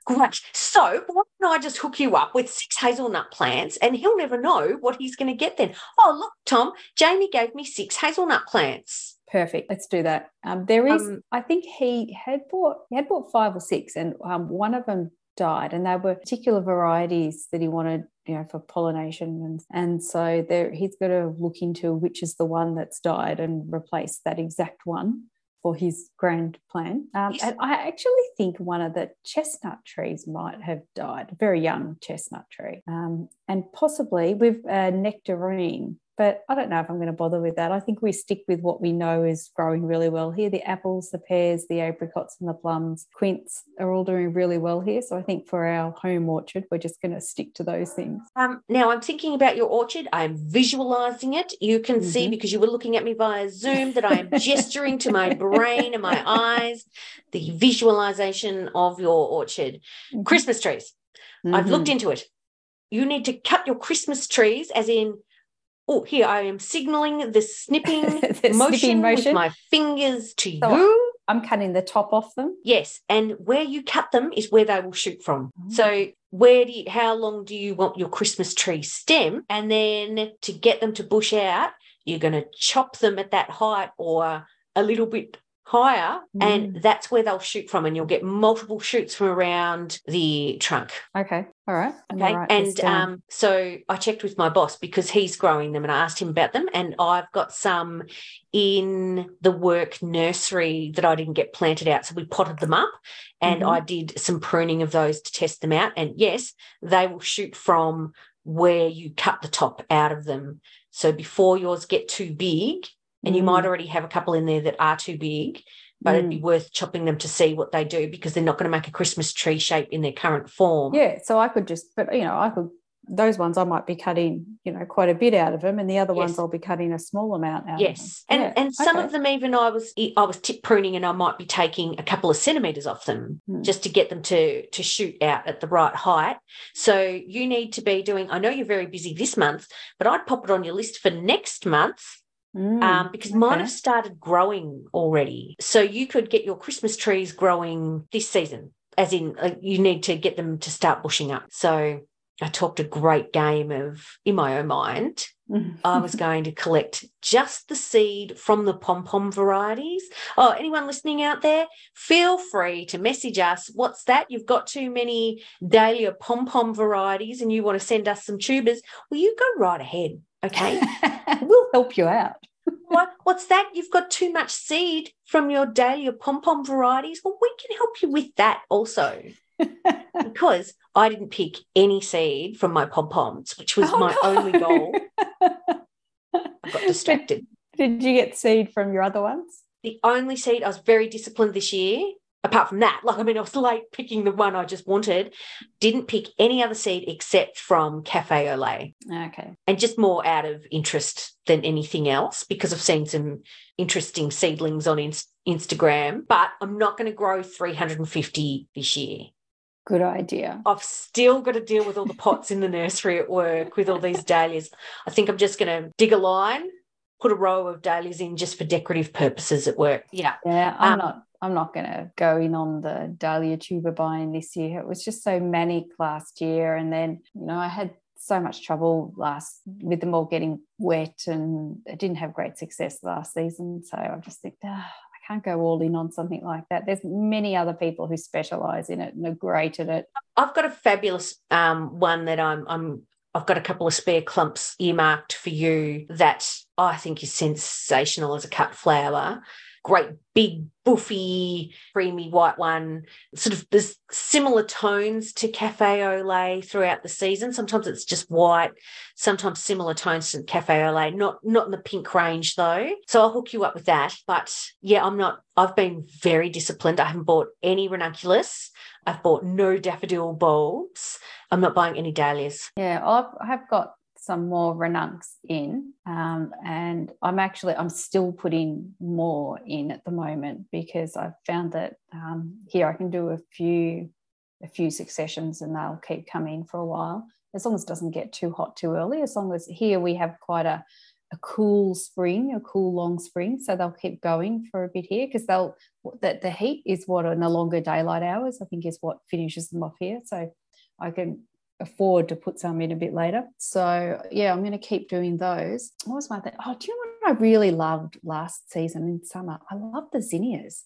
Great. So why don't I just hook you up with six hazelnut plants and he'll never know what he's going to get then? Oh, look, Tom, Jamie gave me six hazelnut plants. perfect. Let's do that. Um, there is, Um, I think he had bought he had bought five or six, and um, one of them died, and they were particular varieties that he wanted, you know, for pollination, and and so there he's got to look into which is the one that's died and replace that exact one for his grand plan. Um, Yes. and I actually think one of the chestnut trees might have died, a very young chestnut tree, um, and possibly with a nectarine. But I don't know if I'm going to bother with that. I think we stick with what we know is growing really well here. The apples, the pears, the apricots, and the plums, quince are all doing really well here. So I think for our home orchard, we're just going to stick to those things. Um, now I'm thinking about your orchard. I'm visualizing it. You can see Mhm. because you were looking at me via Zoom that I am gesturing to my brain and my eyes, the visualization of your orchard. Christmas trees. I've looked into it. You need to cut your Christmas trees, as in, oh, here I am signaling the snipping The motion, snipping with my fingers to So- you. I'm cutting the top off them. Yes, and where you cut them is where they will shoot from. Oh. So where do you, how long do you want your Christmas tree stem? And then to get them to bush out, you're going to chop them at that height or a little bit higher, and that's where they'll shoot from, and you'll get multiple shoots from around the trunk. Okay. All right. I'm Okay. And um, so I checked with my boss because he's growing them and I asked him about them. And I've got some in the work nursery that I didn't get planted out. So we potted them up and Mhm. I did some pruning of those to test them out. And yes, they will shoot from where you cut the top out of them. So before yours get too big, and you Mm. might already have a couple in there that are too big, but it'd be worth chopping them to see what they do because they're not going to make a Christmas tree shape in their current form. Yeah, so I could just, but you know, I could those ones I might be cutting, you know, quite a bit out of them, and the other yes. ones I'll be cutting a small amount out. Yes, and yeah. and some okay. of them even I was I was tip pruning, and I might be taking a couple of centimeters off them hmm. just to get them to to shoot out at the right height. So you need to be doing. I know you're very busy this month, but I'd pop it on your list for next month. Mm, um, because okay. mine have started growing already. So you could get your Christmas trees growing this season, as in uh, you need to get them to start bushing up. So I talked a great game of, in my own mind, I was going to collect just the seed from the pom pom varieties. Oh, anyone listening out there, feel free to message us. What's that? You've got too many dahlia pom pom varieties and you want to send us some tubers. Well, you go right ahead. Okay. we'll help you out. what, what's that? You've got too much seed from your dahlia pom pom varieties. Well, we can help you with that also because I didn't pick any seed from my pom poms, which was oh, my no. only goal. I got distracted. Did you get seed from your other ones? The only seed I was very disciplined this year. Apart from that, like I mean, I was late picking the one I just wanted. Didn't pick any other seed except from Cafe Lait. Okay. And just more out of interest than anything else because I've seen some interesting seedlings on Instagram. But I'm not going to grow 350 this year. Good idea. I've still got to deal with all the pots in the nursery at work with all these dahlias. I think I'm just going to dig a line, put a row of dahlias in just for decorative purposes at work. Yeah. Yeah, I'm um, not I'm not going to go in on the dahlia tuber buying this year. It was just so manic last year and then, you know, I had so much trouble last with them all getting wet and I didn't have great success last season. So I just think, ah, can't go all in on something like that. There's many other people who specialize in it and are great at it. I've got a fabulous um, one that I'm I'm I've got a couple of spare clumps earmarked for you that I think is sensational as a cut flower great big buffy creamy white one. Sort of there's similar tones to cafe au lait throughout the season. Sometimes it's just white sometimes similar tones to cafe au lait not not in the pink range though. So i'll hook you up with that. But yeah i'm not i've been very disciplined. I haven't bought any ranunculus. I've bought no daffodil bulbs. I'm not buying any dahlias. Yeah i've, i've got some more ranuncs in um, and i'm actually i'm still putting more in at the moment because i've found that um, here i can do a few a few successions and they'll keep coming for a while as long as it doesn't get too hot too early as long as here we have quite a a cool spring, a cool long spring. So they'll keep going for a bit here because they'll that the heat is what in the longer daylight hours, I think is what finishes them off here. So I can afford to put some in a bit later. So yeah, I'm going to keep doing those. What was my thing? Oh, do you know what I really loved last season in summer? I love the zinnias.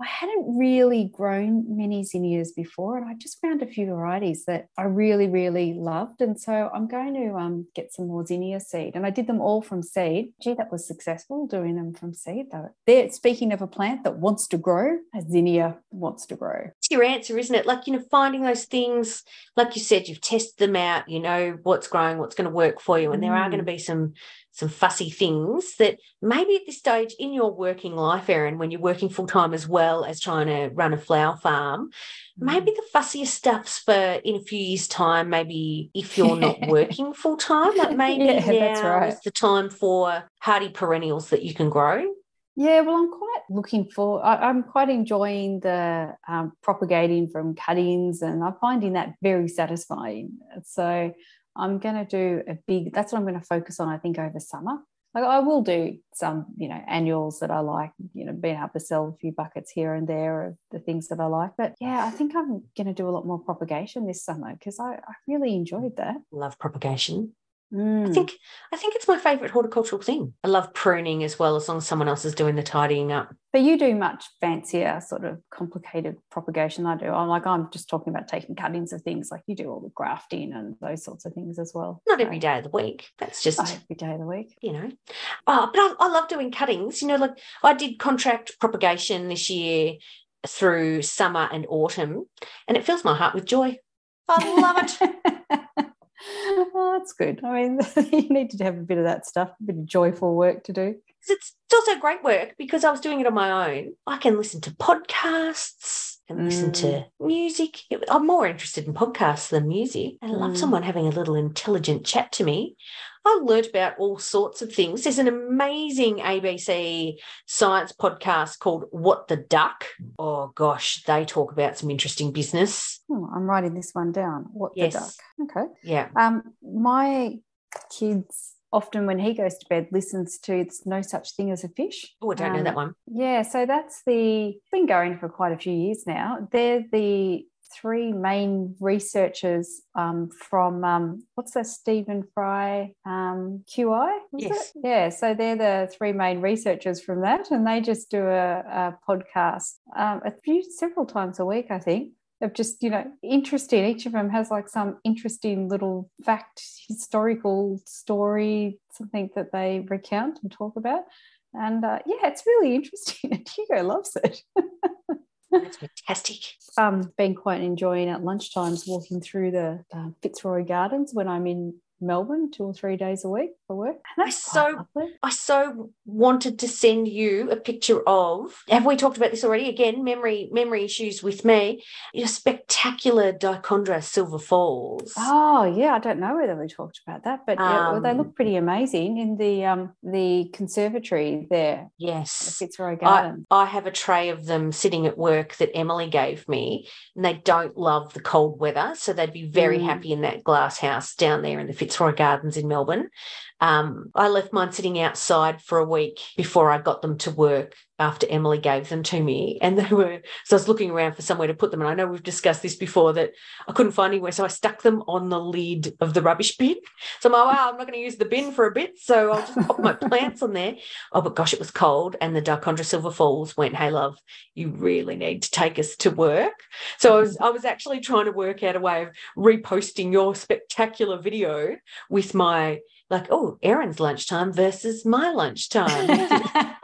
I hadn't really grown many zinnias before, and I just found a few varieties that I really, really loved. And so I'm going to um, get some more zinnia seed. And I did them all from seed. Gee, that was successful doing them from seed. Though. There, speaking of a plant that wants to grow, a zinnia wants to grow. It's your answer, isn't it? Like, you know, finding those things, like you said, you've tested them out, you know what's growing, what's going to work for you. And mm. there are going to mm. be some some fussy things that maybe at this stage in your working life, Erin, when you're working full time as well as trying to run a flower farm, maybe mm. the fussiest stuff's for in a few years' time, maybe if you're not working full time, like maybe yeah, now right. is the time for hardy perennials that you can grow. Yeah, well, I'm quite looking for. I, am quite enjoying the um, propagating from cuttings, and I'm finding that very satisfying. So I'm going to do a big, that's what I'm going to focus on, I think, over summer. Like I will do some, you know, annuals that I like, you know, being able to sell a few buckets here and there of the things that I like. But yeah, I think I'm going to do a lot more propagation this summer because I, I really enjoyed that. Love propagation. Mm. I think I think it's my favourite horticultural thing. I love pruning as well, as long as someone else is doing the tidying up. But you do much fancier, sort of complicated propagation. I do. I'm like I'm just talking about taking cuttings of things. Like you do all the grafting and those sorts of things as well. Not every day of the week. That's just Not every day of the week. You know. Oh, but I, I love doing cuttings. You know, like I did contract propagation this year through summer and autumn, and it fills my heart with joy. I love it. oh, that's good. I mean, you need to have a bit of that stuff, a bit of joyful work to do. It's, also great work because I was doing it on my own. I can listen to podcasts. And listen to music. I'm more interested in podcasts than music. I love Mm. someone having a little intelligent chat to me. I learned about all sorts of things. There's an amazing ABC science podcast called What the Duck. Oh gosh, they talk about some interesting business. Oh, I'm writing this one down. What Yes. the duck? Okay. Yeah. Um, my kids often, when he goes to bed, listens to "It's No Such Thing as a Fish." Oh, I don't know Um, that one. Yeah, so that's the been going for quite a few years now. They're the three main researchers um, from um, what's that Stephen Fry um, QI? was Yes. it? Yeah, so they're the three main researchers from that, and they just do a, a podcast um, a few several times a week, I think. Of just you know interesting. Each of them has like some interesting little fact, historical story, something that they recount and talk about. And uh, yeah, it's really interesting. And Hugo loves it. That's fantastic. um, been quite enjoying at lunchtimes walking through the uh, Fitzroy Gardens when I'm in Melbourne two or three days a week for work. And I so- lovely. I so wanted to send you a picture of. Have we talked about this already? Again, memory memory issues with me. Your spectacular Dichondra Silver Falls. Oh yeah, I don't know whether we talked about that, but yeah, well, they Um, look pretty amazing in the um, the conservatory there, yes. Fitzroy Gardens. I have a tray of them sitting at work that Emily gave me, and they don't love the cold weather. So they'd be very Mm. happy in that glass house down there in the Fitzroy Gardens in Melbourne. Um, I left mine sitting outside for a week before I got them to work after Emily gave them to me. And they were, so I was looking around for somewhere to put them. And I know we've discussed this before that I couldn't find anywhere. So I stuck them on the lid of the rubbish bin. So I'm like, wow, I'm not going to use the bin for a bit. So I'll just pop my plants on there. Oh, but gosh, it was cold. And the Dichondra Silver Falls went, hey, love, you really need to take us to work. So I was, I was actually trying to work out a way of reposting your spectacular video with my, like, oh, Erin's lunchtime versus my lunchtime.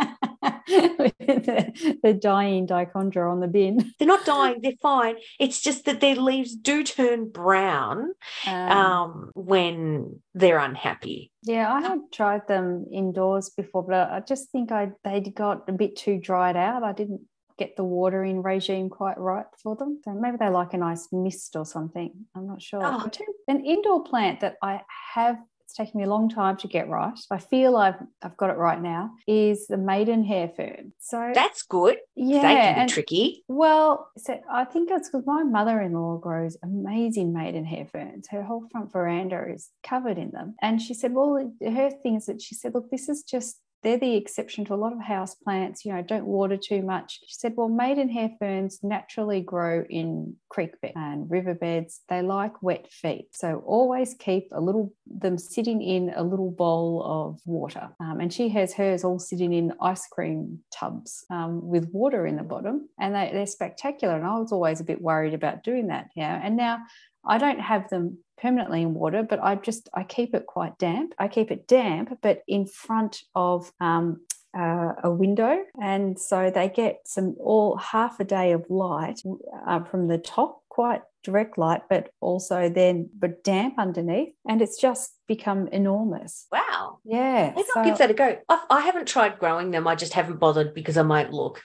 the, the dying dichondra on the bin. they're not dying, they're fine. It's just that their leaves do turn brown Um, um, when they're unhappy. Yeah, I had tried them indoors before, but I just think I they got a bit too dried out. I didn't get the watering regime quite right for them. So maybe they like a nice mist or something. I'm not sure. Oh. An indoor plant that I have it's taken me a long time to get right. I feel I've I've got it right now. Is the maidenhair fern. So That's good. yeah, they can be and- tricky. well, so I think it's because my mother-in-law grows amazing maidenhair ferns. Her whole front veranda is covered in them. And she said, well, her thing is that she said, look, this is just they're the exception to a lot of house plants. You know, don't water too much. She said, well, maidenhair ferns naturally grow in creek bed and riverbeds. They like wet feet, so always keep a little them sitting in a little bowl of water. Um, and she has hers all sitting in ice cream tubs um, with water in the bottom, and they, they're spectacular. And I was always a bit worried about doing that. Yeah, and now I don't have them permanently in water, but I just I keep it quite damp. I keep it damp, but in front of um, uh, a window, and so they get some all half a day of light uh, from the top, quite direct light, but also then but damp underneath, and it's just become enormous. Wow. Yeah, Maybe so- I'll give that a go. I've, I haven't tried growing them. I just haven't bothered because I might look.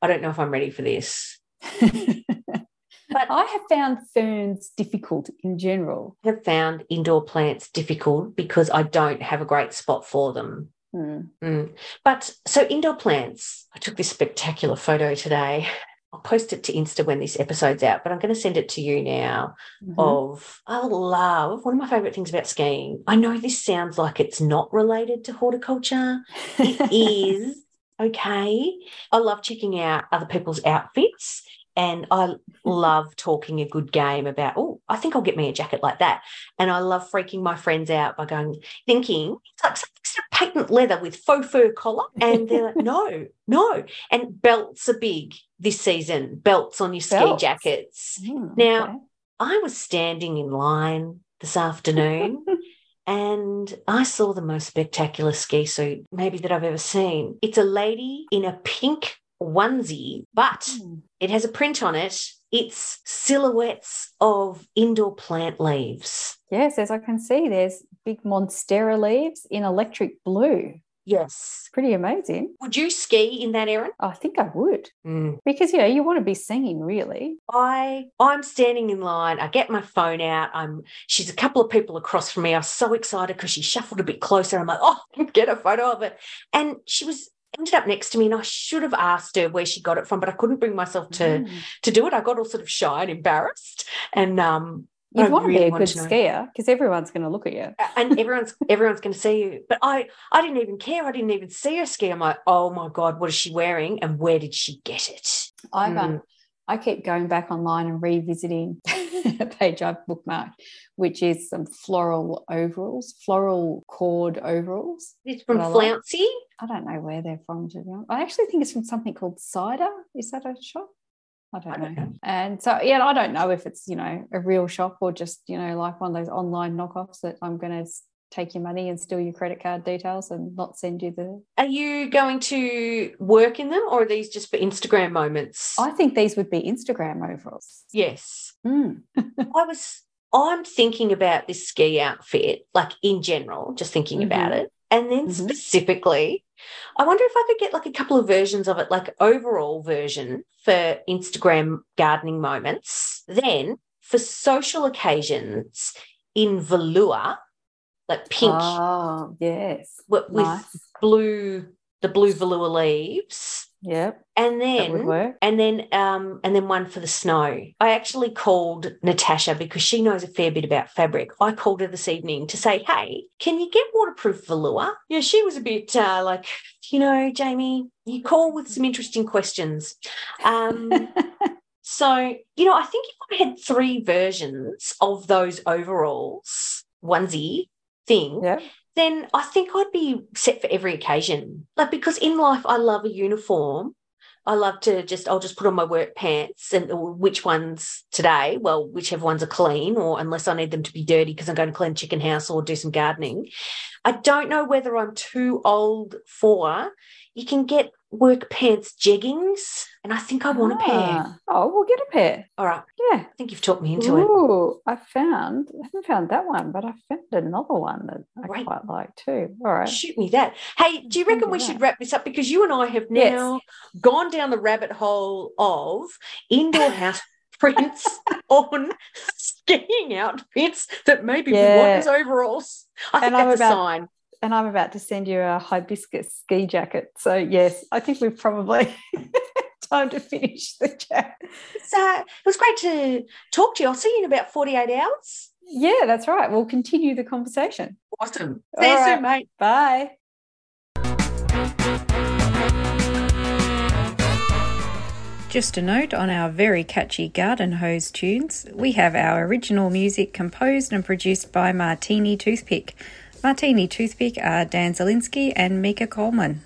I don't know if I'm ready for this. But I have found ferns difficult in general. I have found indoor plants difficult because I don't have a great spot for them. Hmm. Mm. But so indoor plants, I took this spectacular photo today. I'll post it to Insta when this episode's out, but I'm going to send it to you now. Mhm. Of I love one of my favorite things about skiing. I know this sounds like it's not related to horticulture. It is okay. I love checking out other people's outfits. And I love talking a good game about, oh, I think I'll get me a jacket like that. And I love freaking my friends out by going, thinking it's like something sort of patent leather with faux fur collar. And they're like, no, no. And belts are big this season, belts on your ski Belts? jackets. Hmm, Now- okay. I was standing in line this afternoon and I saw the most spectacular ski suit maybe that I've ever seen. It's a lady in a pink onesie, but Hmm. it has a print on it. It's silhouettes of indoor plant leaves. Yes, as I can see, there's big monstera leaves in electric blue. Yes. Pretty amazing. Would you ski in that, Erin? I think I would. Mm. Because, yeah, you want to be singing, really. I I'm standing in line. I get my phone out. I'm she's a couple of people across from me. I was so excited because she shuffled a bit closer. I'm like, oh, get a photo of it. And she was ended up next to me and I should have asked her where she got it from, but I couldn't bring myself to Mm. to do it. I got all sort of shy and embarrassed. And um You'd I want to really be a good to skier because everyone's going to look at you. and everyone's everyone's going to see you. But I I didn't even care. I didn't even see her ski. I'm like, oh my god, what is she wearing, and where did she get it? I've Mm. um, I keep going back online and revisiting a page I've bookmarked, which is some floral overalls, floral cord overalls. It's from What I like. Flouncy. I don't know where they're from. To be honest. I actually think it's from something called Cider. Is that a shop? I don't, I don't know. know. And so, yeah, I don't know if it's you know a real shop or just you know like one of those online knockoffs that I'm going to take your money and steal your credit card details and not send you the. Are you going to work in them, or are these just for Instagram moments? I think these would be Instagram overalls. yes. Mm. I was I'm thinking about this ski outfit, like in general, just thinking about it. And then Mhm. specifically, I wonder if I could get like a couple of versions of it, like overall version for Instagram gardening moments. Then for social occasions in velour, like pink Oh, yes. with Nice. blue, the blue velour leaves. Yep. And then and then um and then one for the snow. I actually called Natasha because she knows a fair bit about fabric. I called her this evening to say, "Hey, can you get waterproof velour?" Yeah, she was a bit uh, like, you know, Jamie, you call with some interesting questions. Um so, you know, I think if I had three versions of those overalls, onesie thing, yep. then I think I'd be set for every occasion. Like because in life I love a uniform. I love to just I'll just put on my work pants and oh, which ones today, well, whichever ones are clean, or unless I need them to be dirty because I'm going to clean chicken house or do some gardening. I don't know whether I'm too old for you can get work pants jeggings, and I think I want a pair. Ah. Oh, we'll get a pair. All right. Yeah. I think you've talked me into it. Ooh, I found, I haven't found that one, but I found another one that I quite like too. All right. Shoot me that. Hey, do you reckon do we that. should wrap this up? Because you and I have Yes. now gone down the rabbit hole of indoor house prints on skiing outfits that maybe we want as overalls. I think And I'm that's a about- sign. And I'm about to send you a hibiscus ski jacket. So, yes, I think we've probably time to finish the chat. It's, uh, it was great to talk to you. I'll see you in about 48 hours. Yeah, that's right. We'll continue the conversation. Awesome. All See you right. soon, mate. Bye. Just a note on our very catchy Garden Hoes tunes. We have our original music composed and produced by Martini Toothpick. Martini Toothpick are Dan Zielinski and Mika Coleman.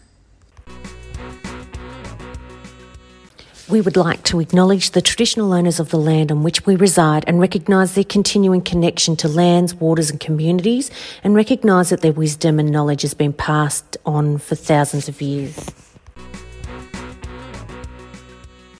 We would like to acknowledge the traditional owners of the land on which we reside and recognise their continuing connection to lands, waters, and communities, and recognise that their wisdom and knowledge has been passed on for thousands of years.